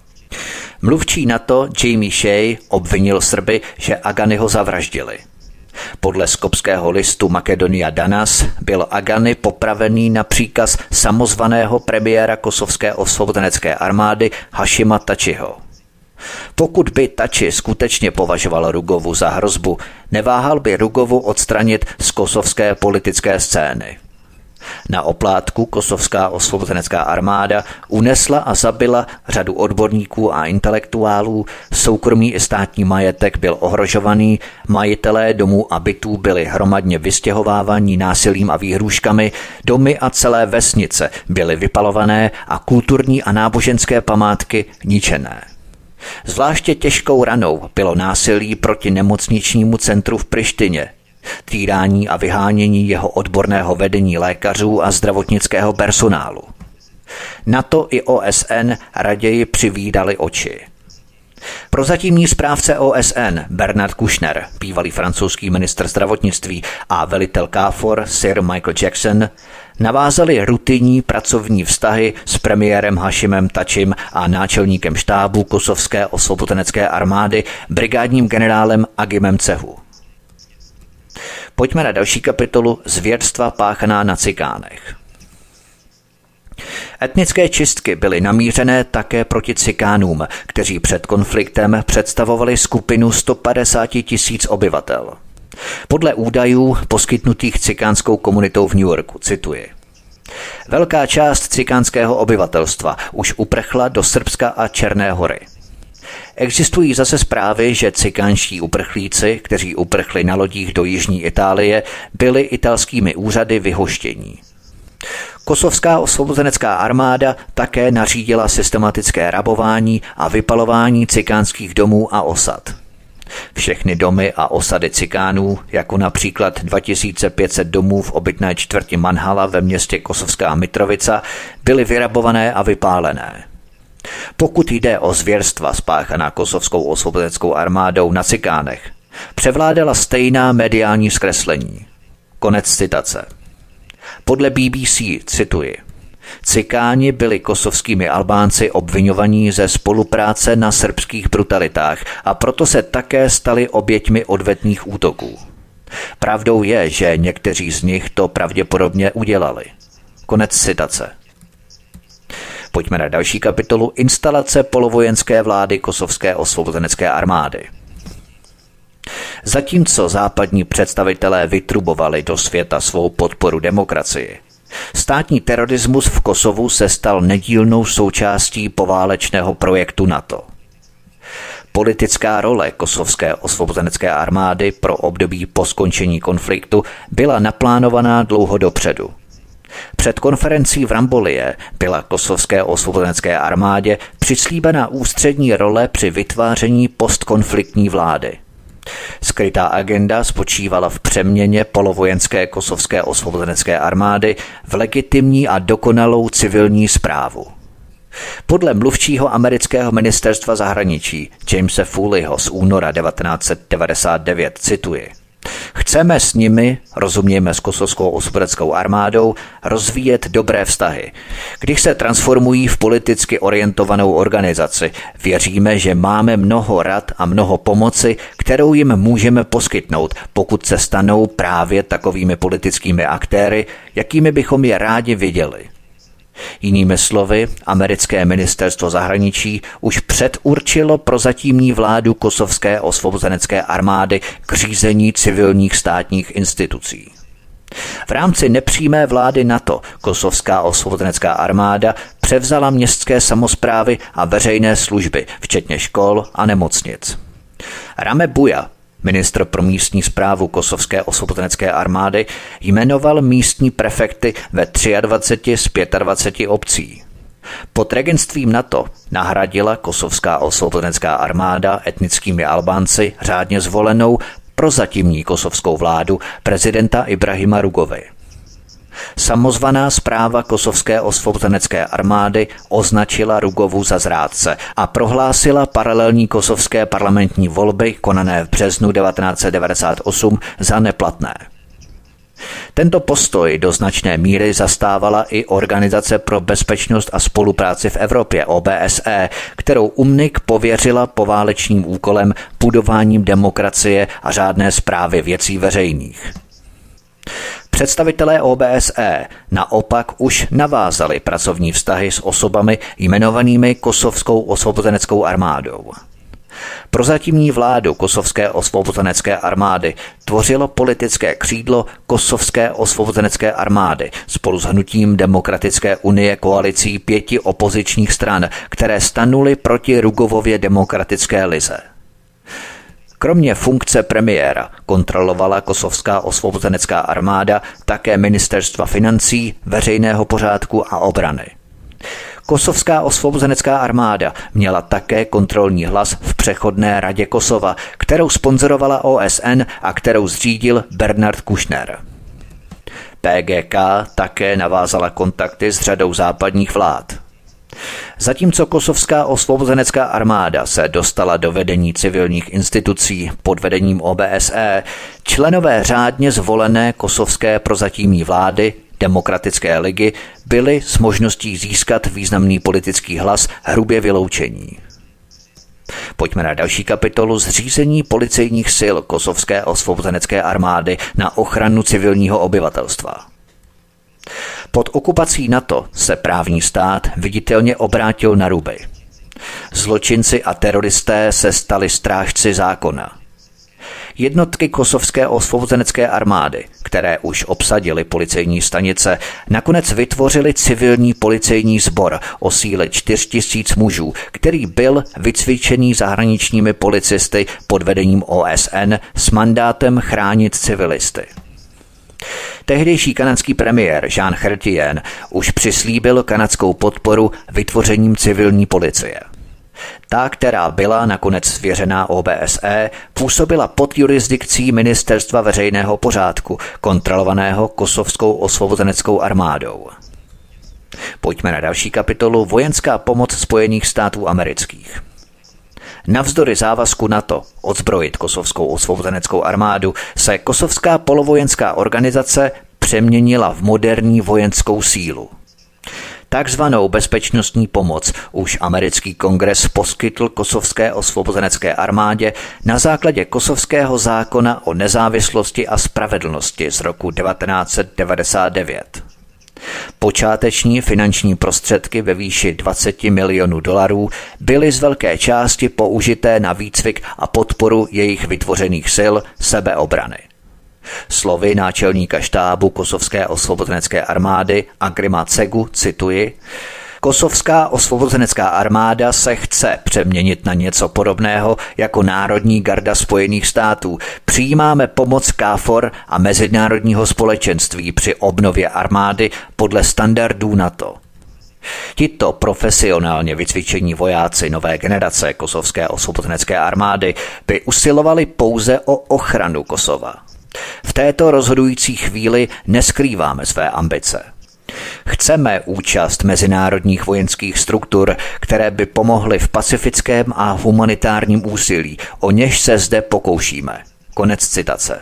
Mluvčí na to Jamie Shea obvinil Srby, že Agany ho zavraždili. Podle skopského listu Makedonia Danas byl Agany popravený na příkaz samozvaného premiéra kosovské osvobozenecké armády Hashima Tačiho. Pokud by Tači skutečně považoval Rugovu za hrozbu, neváhal by Rugovu odstranit z kosovské politické scény. Na oplátku kosovská osvobozenecká armáda unesla a zabila řadu odborníků a intelektuálů, soukromý i státní majetek byl ohrožovaný, majitelé domů a bytů byli hromadně vystěhovávaní násilím a výhruškami, domy a celé vesnice byly vypalované a kulturní a náboženské památky ničené. Zvláště těžkou ranou bylo násilí proti nemocničnímu centru v Prištině, týrání a vyhánění jeho odborného vedení lékařů a zdravotnického personálu. NATO i OSN raději přivídali oči. Prozatímní správce OSN Bernard Kushner, bývalý francouzský ministr zdravotnictví a velitel KFOR Sir Michael Jackson navázali rutinní pracovní vztahy s premiérem Hašimem Tačim a náčelníkem štábu kosovské osvobozenecké armády brigádním generálem Agimem Cehu. Pojďme na další kapitolu Zvěrstva páchaná na cikánech. Etnické čistky byly namířené také proti cikánům, kteří před konfliktem představovali skupinu 150 tisíc obyvatel. Podle údajů poskytnutých cikánskou komunitou v New Yorku, cituji. Velká část cikánského obyvatelstva už uprchla do Srbska a Černé hory. Existují zase zprávy, že cikánští uprchlíci, kteří uprchli na lodích do jižní Itálie, byli italskými úřady vyhoštění. Kosovská osvobozenecká armáda také nařídila systematické rabování a vypalování cikánských domů a osad. Všechny domy a osady cikánů, jako například 2500 domů v obytné čtvrti Manhala ve městě Kosovská Mitrovica, byly vyrabované a vypálené. Pokud jde o zvěrstva spáchaná kosovskou osvobozeneckou armádou na cikánech, převládala stejná mediální zkreslení. Konec citace. Podle BBC, cituji, Cikáni byli kosovskými Albánci obvinovaní ze spolupráce na srbských brutalitách a proto se také stali oběťmi odvetných útoků. Pravdou je, že někteří z nich to pravděpodobně udělali. Konec citace. Pojďme na další kapitolu Instalace polovojenské vlády Kosovské osvobozenecké armády. Zatímco západní představitelé vytrubovali do světa svou podporu demokracii, státní terorismus v Kosovu se stal nedílnou součástí poválečného projektu NATO. Politická role kosovské osvobozenecké armády pro období po skončení konfliktu byla naplánovaná dlouho dopředu. Před konferencí v Rambolie byla kosovské osvobozenecké armádě přislíbená ústřední role při vytváření postkonfliktní vlády. Skrytá agenda spočívala v přeměně polovojenské kosovské osvobozenecké armády v legitimní a dokonalou civilní zprávu. Podle mluvčího amerického ministerstva zahraničí Jamesa Foleyho z února 1999 cituji – Chceme s nimi, rozumějme s kosovskou osvobodeckou armádou, rozvíjet dobré vztahy. Když se transformují v politicky orientovanou organizaci, věříme, že máme mnoho rad a mnoho pomoci, kterou jim můžeme poskytnout, pokud se stanou právě takovými politickými aktéry, jakými bychom je rádi viděli. Jinými slovy, americké ministerstvo zahraničí už předurčilo prozatímní vládu kosovské osvobozenecké armády k řízení civilních státních institucí. V rámci nepřímé vlády NATO kosovská osvobozenecká armáda převzala městské samozprávy a veřejné služby, včetně škol a nemocnic. Rame Buja, Ministr pro místní zprávu kosovské osvobozenecké armády jmenoval místní prefekty ve 23 z 25 obcí. Pod regentstvím NATO nahradila kosovská osvobozenecká armáda etnickými Albánci řádně zvolenou prozatímní kosovskou vládu prezidenta Ibrahima Rugovy. Samozvaná zpráva kosovské osvobozenecké armády označila Rugovu za zrádce a prohlásila paralelní kosovské parlamentní volby konané v březnu 1998 za neplatné. Tento postoj do značné míry zastávala i Organizace pro bezpečnost a spolupráci v Evropě OBSE, kterou UMNIK pověřila poválečným úkolem budováním demokracie a řádné zprávy věcí veřejných. Představitelé OBSE naopak už navázali pracovní vztahy s osobami jmenovanými Kosovskou osvobozeneckou armádou. Prozatímní vládu Kosovské osvobozenecké armády tvořilo politické křídlo Kosovské osvobozenecké armády spolu s hnutím Demokratické unie koalicí pěti opozičních stran, které stanuly proti Rugovově demokratické lize. Kromě funkce premiéra kontrolovala kosovská osvobozenecká armáda také ministerstva financí, veřejného pořádku a obrany. Kosovská osvobozenecká armáda měla také kontrolní hlas v přechodné radě Kosova, kterou sponzorovala OSN a kterou zřídil Bernard Kushner. PGK také navázala kontakty s řadou západních vlád. Zatímco kosovská osvobozenecká armáda se dostala do vedení civilních institucí pod vedením OBSE, členové řádně zvolené kosovské prozatímní vlády Demokratické ligy byli s možností získat významný politický hlas hrubě vyloučení. Pojďme na další kapitolu zřízení policejních sil kosovské osvobozenecké armády na ochranu civilního obyvatelstva. Pod okupací NATO se právní stát viditelně obrátil na ruby. Zločinci a teroristé se stali strážci zákona. Jednotky kosovské osvobozenecké armády, které už obsadily policejní stanice, nakonec vytvořili civilní policejní sbor o síle 4000 mužů, který byl vycvičený zahraničními policisty pod vedením OSN s mandátem chránit civilisty. Tehdejší kanadský premiér Jean Chrétien už přislíbil kanadskou podporu vytvořením civilní policie. Ta, která byla nakonec svěřená OBSE, působila pod jurisdikcí Ministerstva veřejného pořádku, kontrolovaného kosovskou osvobozeneckou armádou. Pojďme na další kapitolu Vojenská pomoc Spojených států amerických. Navzdory závazku NATO odzbrojit kosovskou osvobozeneckou armádu se kosovská polovojenská organizace přeměnila v moderní vojenskou sílu. Takzvanou bezpečnostní pomoc už americký kongres poskytl kosovské osvobozenecké armádě na základě kosovského zákona o nezávislosti a spravedlnosti z roku 1999. Počáteční finanční prostředky ve výši 20 milionů dolarů byly z velké části použité na výcvik a podporu jejich vytvořených sil sebeobrany. Slovy náčelníka štábu kosovské osvobozenecké armády Agrima Cegu cituji, Kosovská osvobozenecká armáda se chce přeměnit na něco podobného jako Národní garda Spojených států. Přijímáme pomoc KFOR a mezinárodního společenství při obnově armády podle standardů NATO. Tito profesionálně vycvičení vojáci nové generace kosovské osvobozenecké armády by usilovali pouze o ochranu Kosova. V této rozhodující chvíli neskrýváme své ambice. Chceme účast mezinárodních vojenských struktur, které by pomohly v pacifickém a humanitárním úsilí, o něž se zde pokoušíme. Konec citace.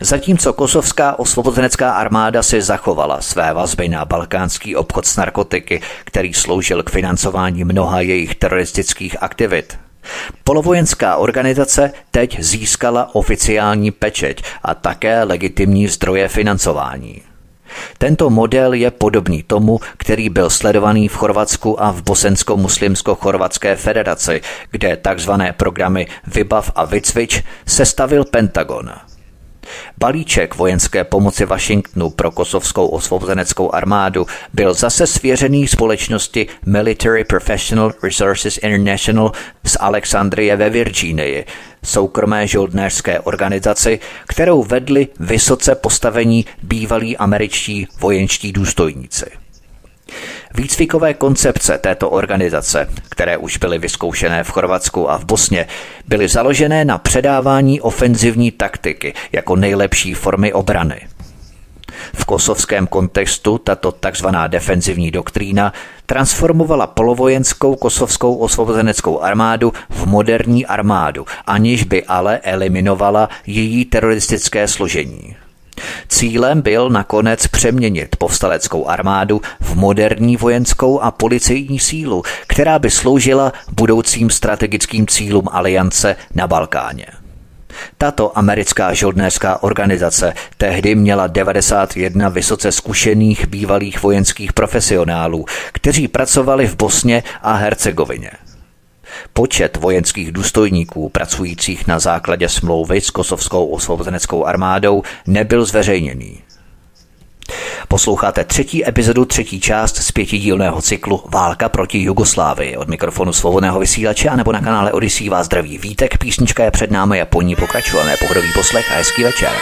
Zatímco kosovská osvobozenecká armáda si zachovala své vazby na balkánský obchod s narkotiky, který sloužil k financování mnoha jejich teroristických aktivit, Polovojenská organizace teď získala oficiální pečeť a také legitimní zdroje financování. Tento model je podobný tomu, který byl sledovaný v Chorvatsku a v Bosensko-muslimsko-chorvatské federaci, kde tzv. programy Vybav a Vycvič sestavil Pentagon. Balíček vojenské pomoci Washingtonu pro kosovskou osvobozeneckou armádu byl zase svěřený společnosti Military Professional Resources International z Alexandrie ve Virginii, soukromé žoldnéřské organizaci, kterou vedli vysoce postavení bývalí američtí vojenští důstojníci. Výcvikové koncepce této organizace, které už byly vyzkoušené v Chorvatsku a v Bosně, byly založené na předávání ofenzivní taktiky jako nejlepší formy obrany. V kosovském kontextu tato tzv. defenzivní doktrína transformovala polovojenskou kosovskou osvobozeneckou armádu v moderní armádu, aniž by ale eliminovala její teroristické složení. Cílem byl nakonec přeměnit povstaleckou armádu v moderní vojenskou a policejní sílu, která by sloužila budoucím strategickým cílům aliance na Balkáně. Tato americká žoldnéřská organizace tehdy měla 91 vysoce zkušených bývalých vojenských profesionálů, kteří pracovali v Bosně a Hercegovině. Počet vojenských důstojníků pracujících na základě smlouvy s kosovskou osvobozeneckou armádou nebyl zveřejněný. Posloucháte třetí epizodu, třetí část z pětidílného cyklu Válka proti Jugoslávii. Od mikrofonu svobodného vysílače a nebo na kanále Odisí vás zdraví Vítek. Písnička je před námi a po ní pokračujeme. Pohodový poslech a hezký večer.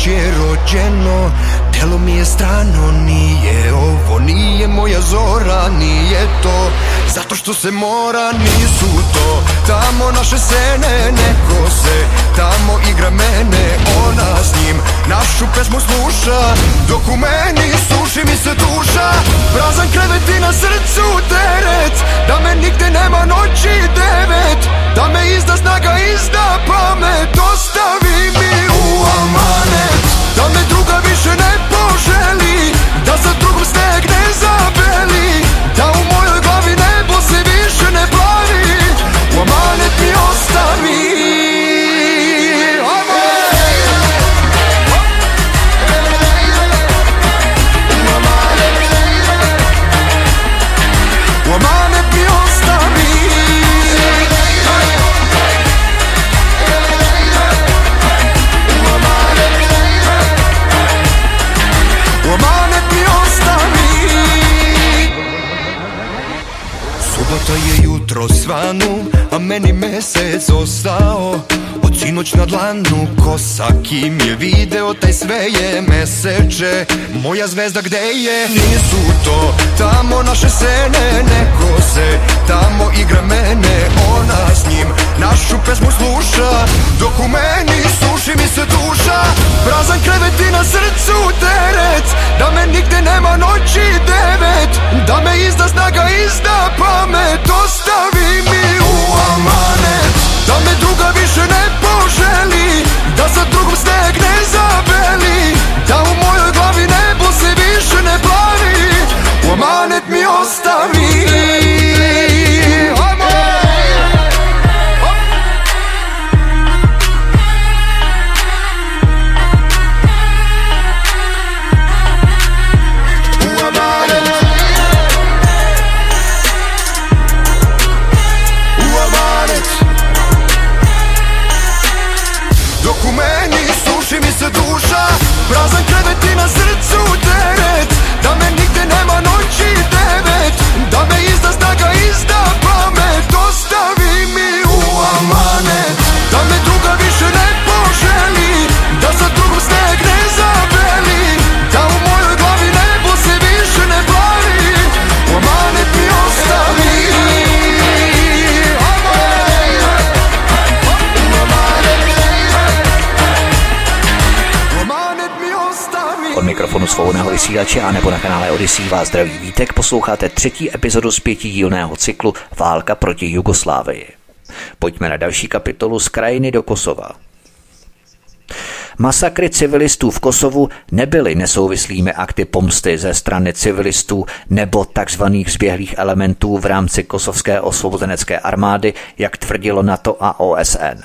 Noć je rođeno Telo mi je strano, nije ovo, nije moja zora, nije to Zato što se mora, nisu to. Tamo naše sene ne kose Tamo igra mene, ona s njim. Našu pesmu sluša Dok u meni suši mi se duša Prazan krevet i na srcu teret Da me nigde nema noći devet. Da me izda snaga, izda pamet Ostavi mi amanet Da me druga više ne poželi Da za drugom sneg ne Subota je jutro svanu, a meni mesec ostao. Od sinoć na dlanu, kosa kim je video Taj sve je meseče, moja zvezda gde je? Nisu to tamo naše sene, neko se Tamo igra mene, ona s njim Našu pesmu sluša, dok u meni suši mi se Prazan krevet i na srcu teret Da me nigde nema noći devet. Da me izda snaga, izda pamet Ostavi mi u amanet. Da me druga više ne poželi Da sa drugom sneg ne zabeli. Da u mojoj glavi nebo se više ne plavi U amanet mi ostavi svobodného vysílače a nebo na kanále Odisí vás zdraví vítek posloucháte třetí epizodu z pětidílného cyklu Válka proti Jugoslávii. Pojďme na další kapitolu z krajiny do Kosova. Masakry civilistů v Kosovu nebyly nesouvislými akty pomsty ze strany civilistů nebo tzv. zběhlých elementů v rámci kosovské osvobozenecké armády, jak tvrdilo NATO a OSN.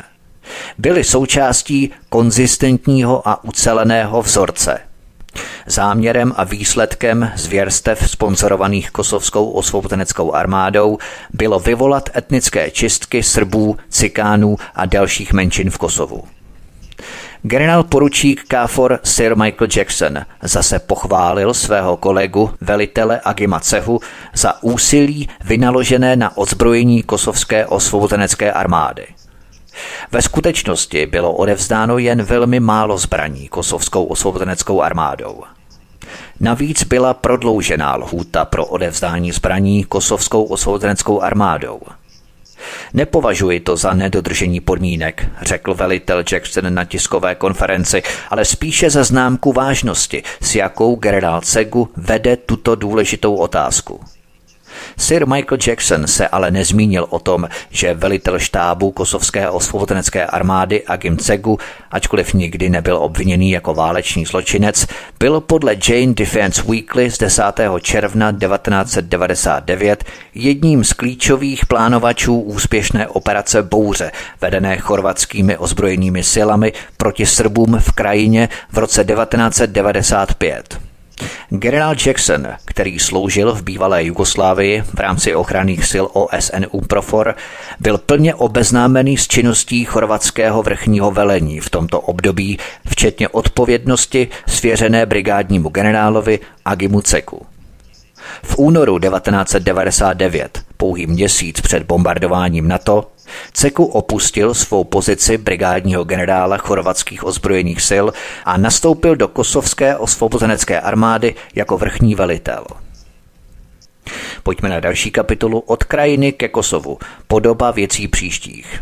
Byly součástí konzistentního a uceleného vzorce – Záměrem a výsledkem zvěrstev sponzorovaných kosovskou osvobozeneckou armádou bylo vyvolat etnické čistky Srbů, Cikánů a dalších menšin v Kosovu. Generál poručík Káfor Sir Michael Jackson zase pochválil svého kolegu, velitele Agima Cehu, za úsilí vynaložené na odzbrojení kosovské osvobozenecké armády. Ve skutečnosti bylo odevzdáno jen velmi málo zbraní kosovskou osvobozeneckou armádou. Navíc byla prodloužená lhůta pro odevzdání zbraní kosovskou osvobozeneckou armádou. Nepovažuji to za nedodržení podmínek, řekl velitel Jackson na tiskové konferenci, ale spíše za známku vážnosti, s jakou generál Cegu vede tuto důležitou otázku. Sir Michael Jackson se ale nezmínil o tom, že velitel štábu kosovské osvobozenecké armády Agim Cegu, ačkoliv nikdy nebyl obviněný jako válečný zločinec, byl podle Jane Defense Weekly z 10. června 1999 jedním z klíčových plánovačů úspěšné operace Bouře, vedené chorvatskými ozbrojenými silami proti Srbům v krajině v roce 1995. Generál Jackson, který sloužil v bývalé Jugoslávii v rámci ochranných sil OSN UPROFOR, byl plně obeznámený s činností chorvatského vrchního velení v tomto období, včetně odpovědnosti svěřené brigádnímu generálovi Agimu Ceku. V únoru 1999, pouhý měsíc před bombardováním NATO, Ceku opustil svou pozici brigádního generála chorvatských ozbrojených sil a nastoupil do kosovské osvobozenecké armády jako vrchní velitel. Pojďme na další kapitolu od krajiny ke Kosovu. Podoba věcí příštích.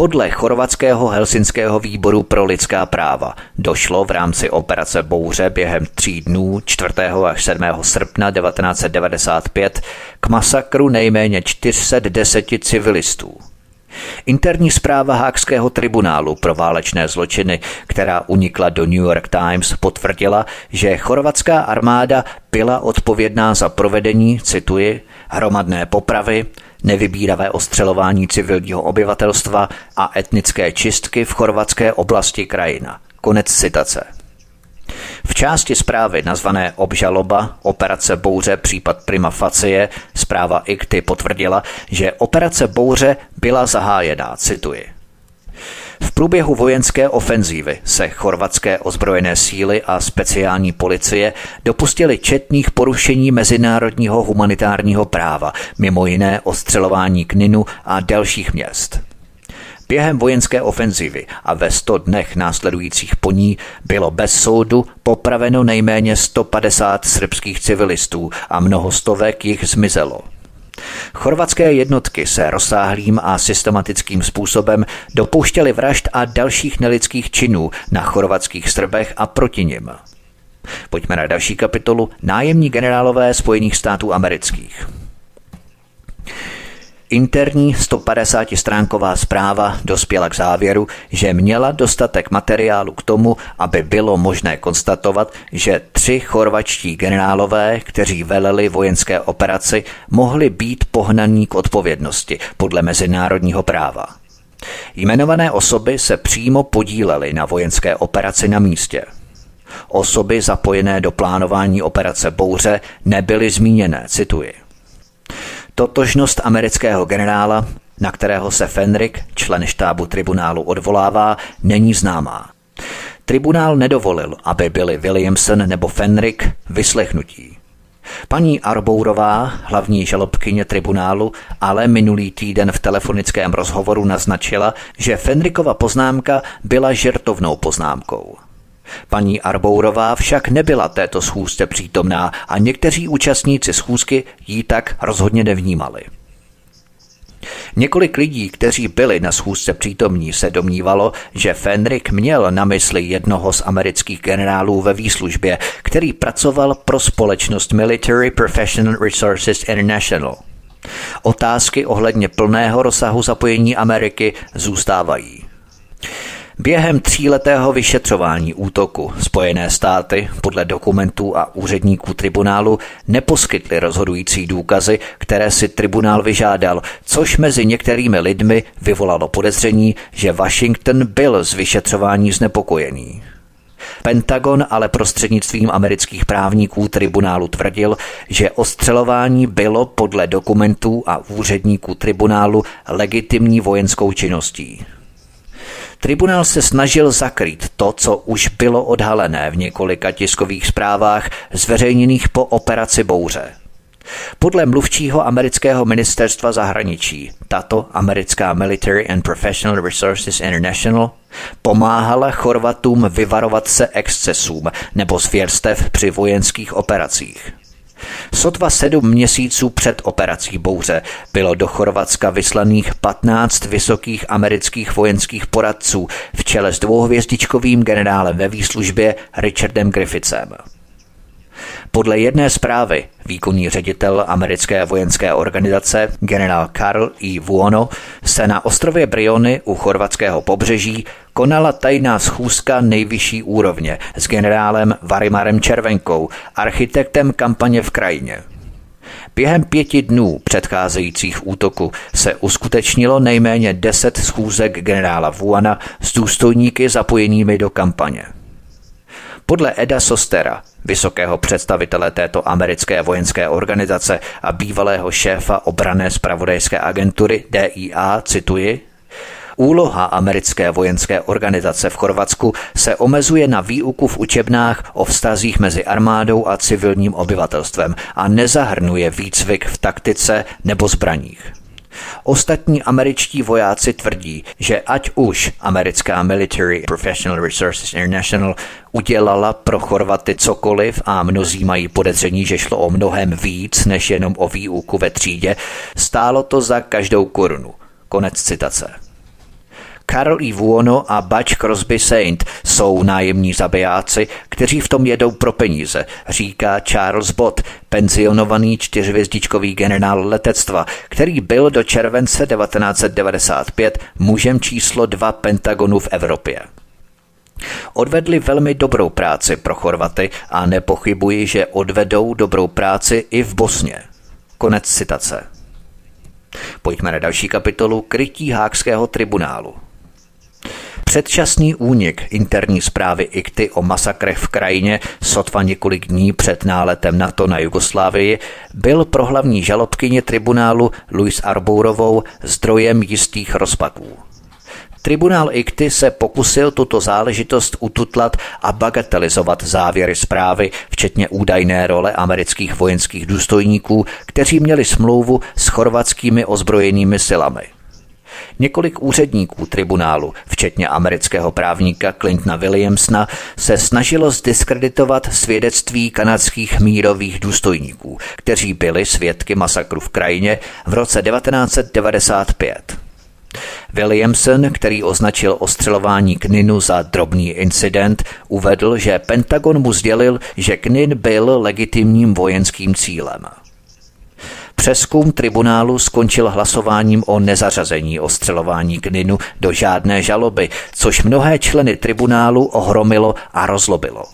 Podle chorvatského Helsinského výboru pro lidská práva došlo v rámci operace Bouře během tří dnů 4. až 7. srpna 1995 k masakru nejméně 410 civilistů. Interní zpráva Hákského tribunálu pro válečné zločiny, která unikla do New York Times, potvrdila, že chorvatská armáda byla odpovědná za provedení, cituji, hromadné popravy, nevybíravé ostřelování civilního obyvatelstva a etnické čistky v chorvatské oblasti krajina. Konec citace. V části zprávy nazvané Obžaloba, operace Bouře, případ Prima Facie, zpráva IKTY potvrdila, že operace Bouře byla zahájená, cituji. V průběhu vojenské ofenzívy se chorvatské ozbrojené síly a speciální policie dopustili četných porušení mezinárodního humanitárního práva, mimo jiné ostřelování Kninu a dalších měst. Během vojenské ofenzivy a ve 100 dnech následujících po ní bylo bez soudu popraveno nejméně 150 srbských civilistů a mnoho stovek jich zmizelo. Chorvatské jednotky se rozsáhlým a systematickým způsobem dopouštěly vražd a dalších nelidských činů na chorvatských Srbech a proti nim. Pojďme na další kapitolu Nájemní generálové Spojených států amerických. Interní 150-stránková zpráva dospěla k závěru, že měla dostatek materiálu k tomu, aby bylo možné konstatovat, že tři chorvačtí generálové, kteří veleli vojenské operaci, mohli být pohnaní k odpovědnosti podle mezinárodního práva. Jmenované osoby se přímo podílely na vojenské operaci na místě. Osoby zapojené do plánování operace Bouře nebyly zmíněné, cituji. Totožnost amerického generála, na kterého se Fenrick, člen štábu tribunálu, odvolává, není známá. Tribunál nedovolil, aby byli Williamson nebo Fenrick vyslechnutí. Paní Arbourová, hlavní žalobkyně tribunálu, ale minulý týden v telefonickém rozhovoru naznačila, že Fenrikova poznámka byla žertovnou poznámkou – Paní Arbourová však nebyla této schůzce přítomná a někteří účastníci schůzky ji tak rozhodně nevnímali. Několik lidí, kteří byli na schůzce přítomní, se domnívalo, že Fenrick měl na mysli jednoho z amerických generálů ve výslužbě, který pracoval pro společnost Military Professional Resources International. Otázky ohledně plného rozsahu zapojení Ameriky zůstávají. Během tříletého vyšetřování útoku Spojené státy podle dokumentů a úředníků tribunálu neposkytly rozhodující důkazy, které si tribunál vyžádal, což mezi některými lidmi vyvolalo podezření, že Washington byl z vyšetřování znepokojený. Pentagon ale prostřednictvím amerických právníků tribunálu tvrdil, že ostřelování bylo podle dokumentů a úředníků tribunálu legitimní vojenskou činností. Tribunál se snažil zakrýt to, co už bylo odhalené v několika tiskových zprávách zveřejněných po operaci Bouře. Podle mluvčího amerického ministerstva zahraničí, tato americká Military and Professional Resources International pomáhala Chorvatům vyvarovat se excesům nebo zvěrstev při vojenských operacích. Sotva sedm měsíců před operací Bouře bylo do Chorvatska vyslaných 15 vysokých amerických vojenských poradců v čele s dvouhvězdičkovým generálem ve výslužbě Richardem Griffithsem. Podle jedné zprávy výkonný ředitel americké vojenské organizace generál Karl I. Vuono se na ostrově Briony u chorvatského pobřeží konala tajná schůzka nejvyšší úrovně s generálem Varimarem Červenkou, architektem kampaně v krajině. Během pěti dnů předcházejících útoku se uskutečnilo nejméně deset schůzek generála Vuana s důstojníky zapojenými do kampaně. Podle Eda Sostera, vysokého představitele této americké vojenské organizace a bývalého šéfa obrané spravodajské agentury DIA, cituji, Úloha americké vojenské organizace v Chorvatsku se omezuje na výuku v učebnách o vztazích mezi armádou a civilním obyvatelstvem a nezahrnuje výcvik v taktice nebo zbraních. Ostatní američtí vojáci tvrdí, že ať už americká Military Professional Resources International udělala pro Chorvaty cokoliv a mnozí mají podezření, že šlo o mnohem víc než jenom o výuku ve třídě, stálo to za každou korunu. Konec citace. Karl E. Vuono a Butch Crosby Saint jsou nájemní zabijáci, kteří v tom jedou pro peníze, říká Charles Bott, penzionovaný čtyřvězdičkový generál letectva, který byl do července 1995 mužem číslo dva Pentagonu v Evropě. Odvedli velmi dobrou práci pro Chorvaty a nepochybuji, že odvedou dobrou práci i v Bosně. Konec citace. Pojďme na další kapitolu krytí Hákského tribunálu. Předčasný únik interní zprávy IKTY o masakrech v krajině sotva několik dní před náletem NATO na Jugoslávii byl pro hlavní žalobkyně tribunálu Luis Arbourovou zdrojem jistých rozpaků. Tribunál IKTY se pokusil tuto záležitost ututlat a bagatelizovat závěry zprávy, včetně údajné role amerických vojenských důstojníků, kteří měli smlouvu s chorvatskými ozbrojenými silami. Několik úředníků tribunálu, včetně amerického právníka Clintona Williamsona, se snažilo zdiskreditovat svědectví kanadských mírových důstojníků, kteří byli svědky masakru v krajině v roce 1995. Williamson, který označil ostřelování Kninu za drobný incident, uvedl, že Pentagon mu sdělil, že Knin byl legitimním vojenským cílem. Přeskum tribunálu skončil hlasováním o nezařazení ostřelování Kninu do žádné žaloby, což mnohé členy tribunálu ohromilo a rozlobilo.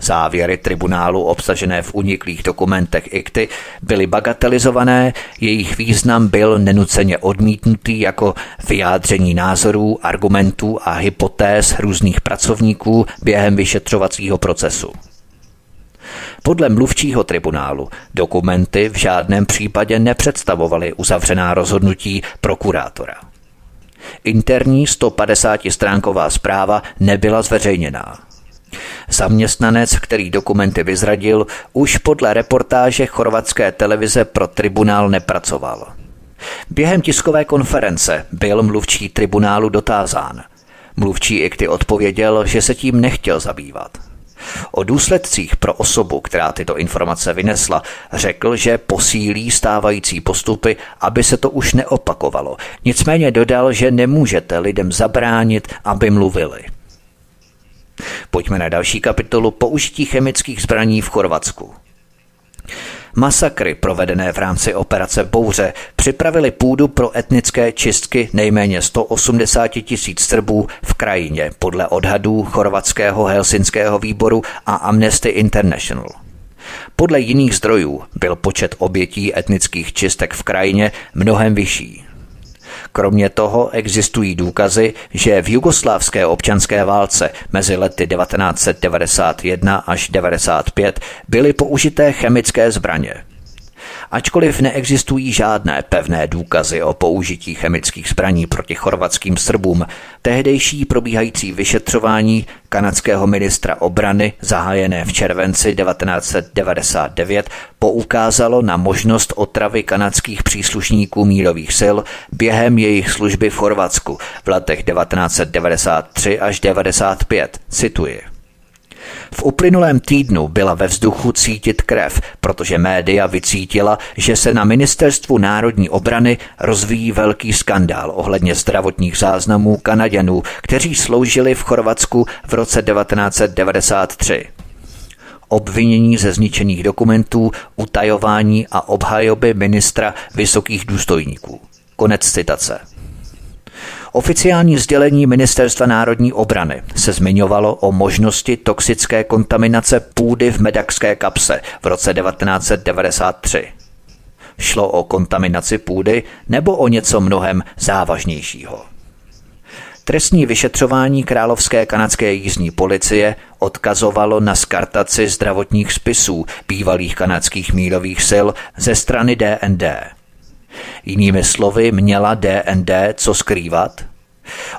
Závěry tribunálu obsažené v uniklých dokumentech ICTY byly bagatelizované, jejich význam byl nenuceně odmítnutý jako vyjádření názorů, argumentů a hypotéz různých pracovníků během vyšetřovacího procesu. Podle mluvčího tribunálu dokumenty v žádném případě nepředstavovaly uzavřená rozhodnutí prokurátora. Interní 150-stránková zpráva nebyla zveřejněná. Zaměstnanec, který dokumenty vyzradil, už podle reportáže chorvatské televize pro tribunál nepracoval. Během tiskové konference byl mluvčí tribunálu dotázán. Mluvčí Ikty odpověděl, že se tím nechtěl zabývat. O důsledcích pro osobu, která tyto informace vynesla, řekl, že posílí stávající postupy, aby se to už neopakovalo. Nicméně dodal, že nemůžete lidem zabránit, aby mluvili. Pojďme na další kapitolu použití chemických zbraní v Chorvatsku. Masakry provedené v rámci operace Bouře připravili půdu pro etnické čistky nejméně 180 tisíc Srbů v krajině podle odhadů chorvatského helsinského výboru a Amnesty International. Podle jiných zdrojů byl počet obětí etnických čistek v krajině mnohem vyšší. Kromě toho existují důkazy, že v jugoslávské občanské válce mezi lety 1991 až 1995 byly použité chemické zbraně. Ačkoliv neexistují žádné pevné důkazy o použití chemických zbraní proti chorvatským Srbům, tehdejší probíhající vyšetřování kanadského ministra obrany, zahájené v červenci 1999, poukázalo na možnost otravy kanadských příslušníků mírových sil během jejich služby v Chorvatsku v letech 1993 až 1995. Cituji. V uplynulém týdnu byla ve vzduchu cítit krev, protože média vycítila, že se na ministerstvu národní obrany rozvíjí velký skandál ohledně zdravotních záznamů Kanaděnů, kteří sloužili v Chorvatsku v roce 1993 obvinění ze zničených dokumentů, utajování a obhajoby ministra vysokých důstojníků. Konec citace. Oficiální sdělení Ministerstva národní obrany se zmiňovalo o možnosti toxické kontaminace půdy v medakské kapse v roce 1993. Šlo o kontaminaci půdy nebo o něco mnohem závažnějšího. Trestní vyšetřování královské kanadské jízdní policie odkazovalo na skartaci zdravotních spisů bývalých kanadských mírových sil ze strany DND. Jinými slovy, měla DND co skrývat?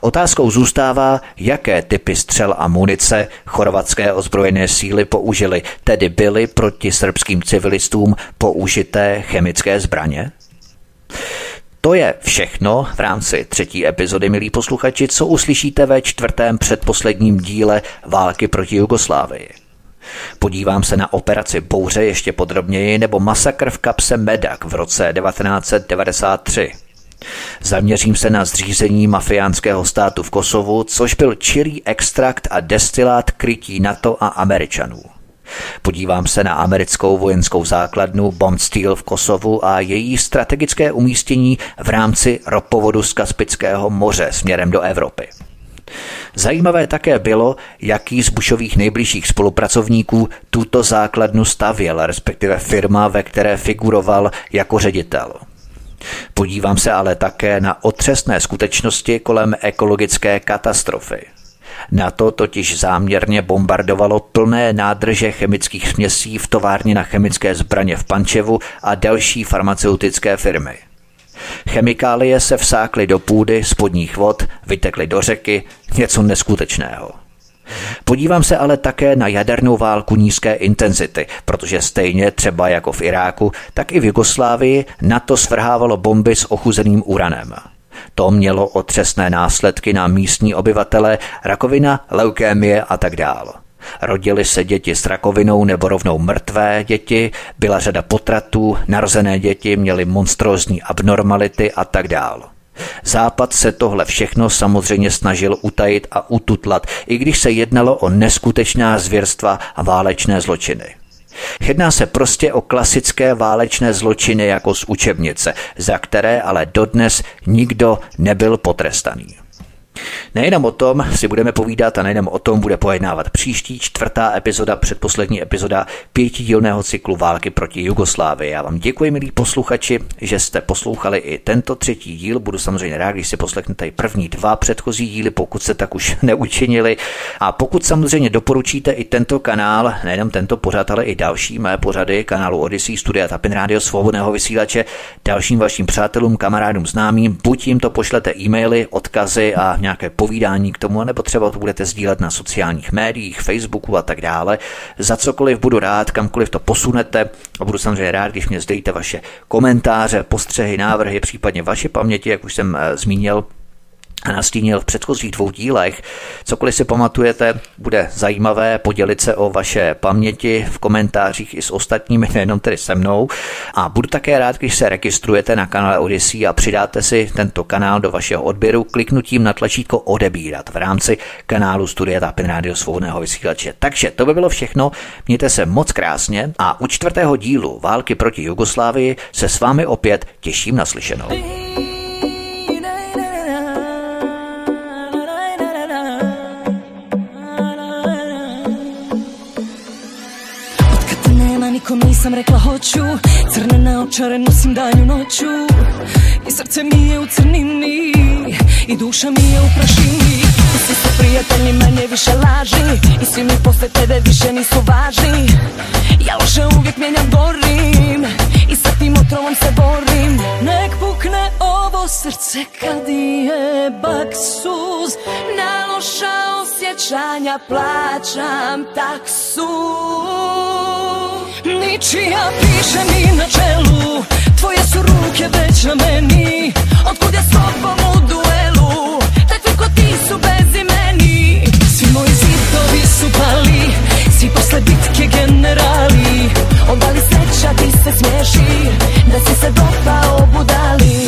Otázkou zůstává, jaké typy střel a munice chorvatské ozbrojené síly použily, tedy byly proti srbským civilistům použité chemické zbraně? To je všechno v rámci třetí epizody, milí posluchači, co uslyšíte ve čtvrtém předposledním díle války proti Jugoslávii. Podívám se na operaci Bouře ještě podrobněji nebo masakr v kapse Medak v roce 1993. Zaměřím se na zřízení mafiánského státu v Kosovu, což byl čirý extrakt a destilát krytí NATO a Američanů. Podívám se na americkou vojenskou základnu Bond Steel v Kosovu a její strategické umístění v rámci ropovodu z Kaspického moře směrem do Evropy. Zajímavé také bylo, jaký z Bushových nejbližších spolupracovníků tuto základnu stavěl, respektive firma, ve které figuroval jako ředitel. Podívám se ale také na otřesné skutečnosti kolem ekologické katastrofy. Na to totiž záměrně bombardovalo plné nádrže chemických směsí v továrně na chemické zbraně v Pančevu a další farmaceutické firmy. Chemikálie se vsákly do půdy, spodních vod, vytekly do řeky, něco neskutečného. Podívám se ale také na jadernou válku nízké intenzity, protože stejně třeba jako v Iráku, tak i v Jugoslávii NATO svrhávalo bomby s ochuzeným uranem. To mělo otřesné následky na místní obyvatele, rakovina, leukémie a tak dále. Rodily se děti s rakovinou nebo rovnou mrtvé děti, byla řada potratů, narozené děti měly monstrózní abnormality a tak dále. Západ se tohle všechno samozřejmě snažil utajit a ututlat, i když se jednalo o neskutečná zvěrstva a válečné zločiny. Jedná se prostě o klasické válečné zločiny jako z učebnice, za které ale dodnes nikdo nebyl potrestaný. Nejenom o tom si budeme povídat a nejenom o tom bude pojednávat příští čtvrtá epizoda, předposlední epizoda pětidílného cyklu války proti Jugoslávii. Já vám děkuji, milí posluchači, že jste poslouchali i tento třetí díl. Budu samozřejmě rád, když si poslechnete i první dva předchozí díly, pokud se tak už (laughs) neučinili. A pokud samozřejmě doporučíte i tento kanál, nejenom tento pořad, ale i další mé pořady kanálu Odyssey, Studia Tapin Radio Svobodného vysílače, dalším vašim přátelům, kamarádům, známým, buď jim to pošlete e-maily, odkazy a nějaké povídání k tomu, nebo třeba to budete sdílet na sociálních médiích, Facebooku a tak dále. Za cokoliv budu rád, kamkoliv to posunete a budu samozřejmě rád, když mě zdejte vaše komentáře, postřehy, návrhy, případně vaše paměti, jak už jsem eh, zmínil, nastínil v předchozích dvou dílech. Cokoliv si pamatujete, bude zajímavé podělit se o vaše paměti v komentářích i s ostatními, (laughs) nejenom tedy se mnou. A budu také rád, když se registrujete na kanále Odyssey a přidáte si tento kanál do vašeho odběru kliknutím na tlačítko odebírat v rámci kanálu Studia Tapin Radio Svobodného vysílače. Takže to by bylo všechno. Mějte se moc krásně a u čtvrtého dílu Války proti Jugoslávii se s vámi opět těším na slyšenou. Nikom nisam rekla hoću Crne naočare nosim danju noću. I srce mi je u crnini I duša mi je u prašini. I svi su prijatelji manje više laži. I svi mi posle tebe više nisu važni. Ja loše uvijek mijenjam borim I sa tim otrovom se borim Nek pukne ovo srce kad je bak suz. Na loša osjećanja plaćam taksu. Ničija piše mi na čelu. Tvoje su ruke već na meni. Otkud ja s u duelu? Takvi ko ti su bez imeni Svi moji zidovi su pali Svi posle bitke generali. Onda li sreća ti se smiješi Da si se dopao budali?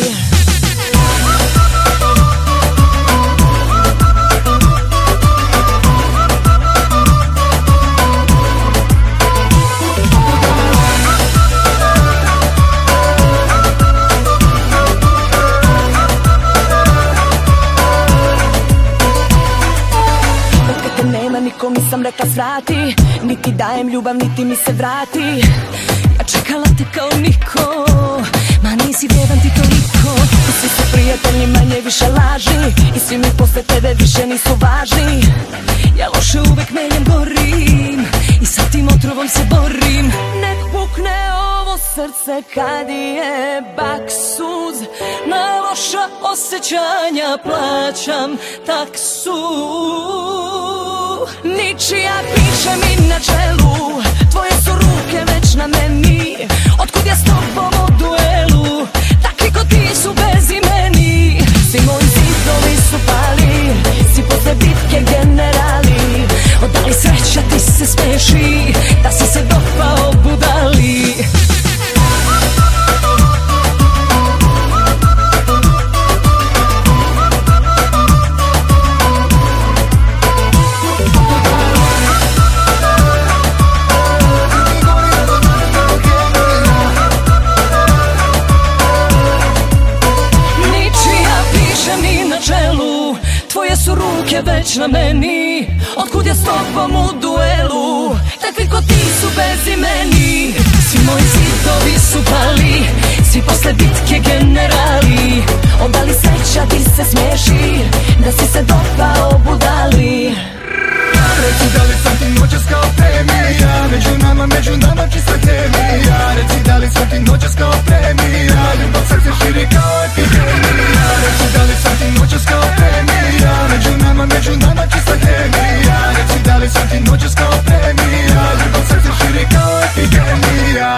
Nisam rekla svrati Niti dajem ljubav, niti mi se vrati. Ja čekala te kao niko. Ma nisi vredan ti toliko. I svi su prijatelji manje više laži. I svi mi posle tebe više nisu važni. Ja loše uvek menjam gorim I sa tim otrovom se borim. Nek pukne ovo srce kad je bak suz. Na loša osjećanja plaćam taksu. Ničija piše mi na čelu Tvoje su ruke već na meni. Otkud ja s tobom u duelu? Takvi ko ti su bez imeni. Svi moji zidovi su pali Svi posle bitke generali. Odali sreća ti se smeši Da si se dopao budali već na meni. Otkud ja s tobom u duelu? Takvi ko ti su bez imeni. Svi moji zidovi su pali Svi posle bitke generali. Onda li sreća ti se smiješi Da si se dopao budali Reci da li sam ti noćas kao premija Među nama, među nama čista kemija Reci da li sam ti noćas kao premija Ljubav srce širi kao epidemija Reci da li sam ti noćas kao premija Među nama, među nama čista kemija Reci da li sam ti noćas kao premija Ljubav srce širi kao epidemija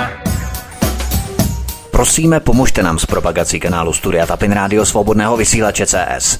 Prosíme, pomožte nám s propagací kanálu Studia Tapin Rádio Svobodného vysílače CS.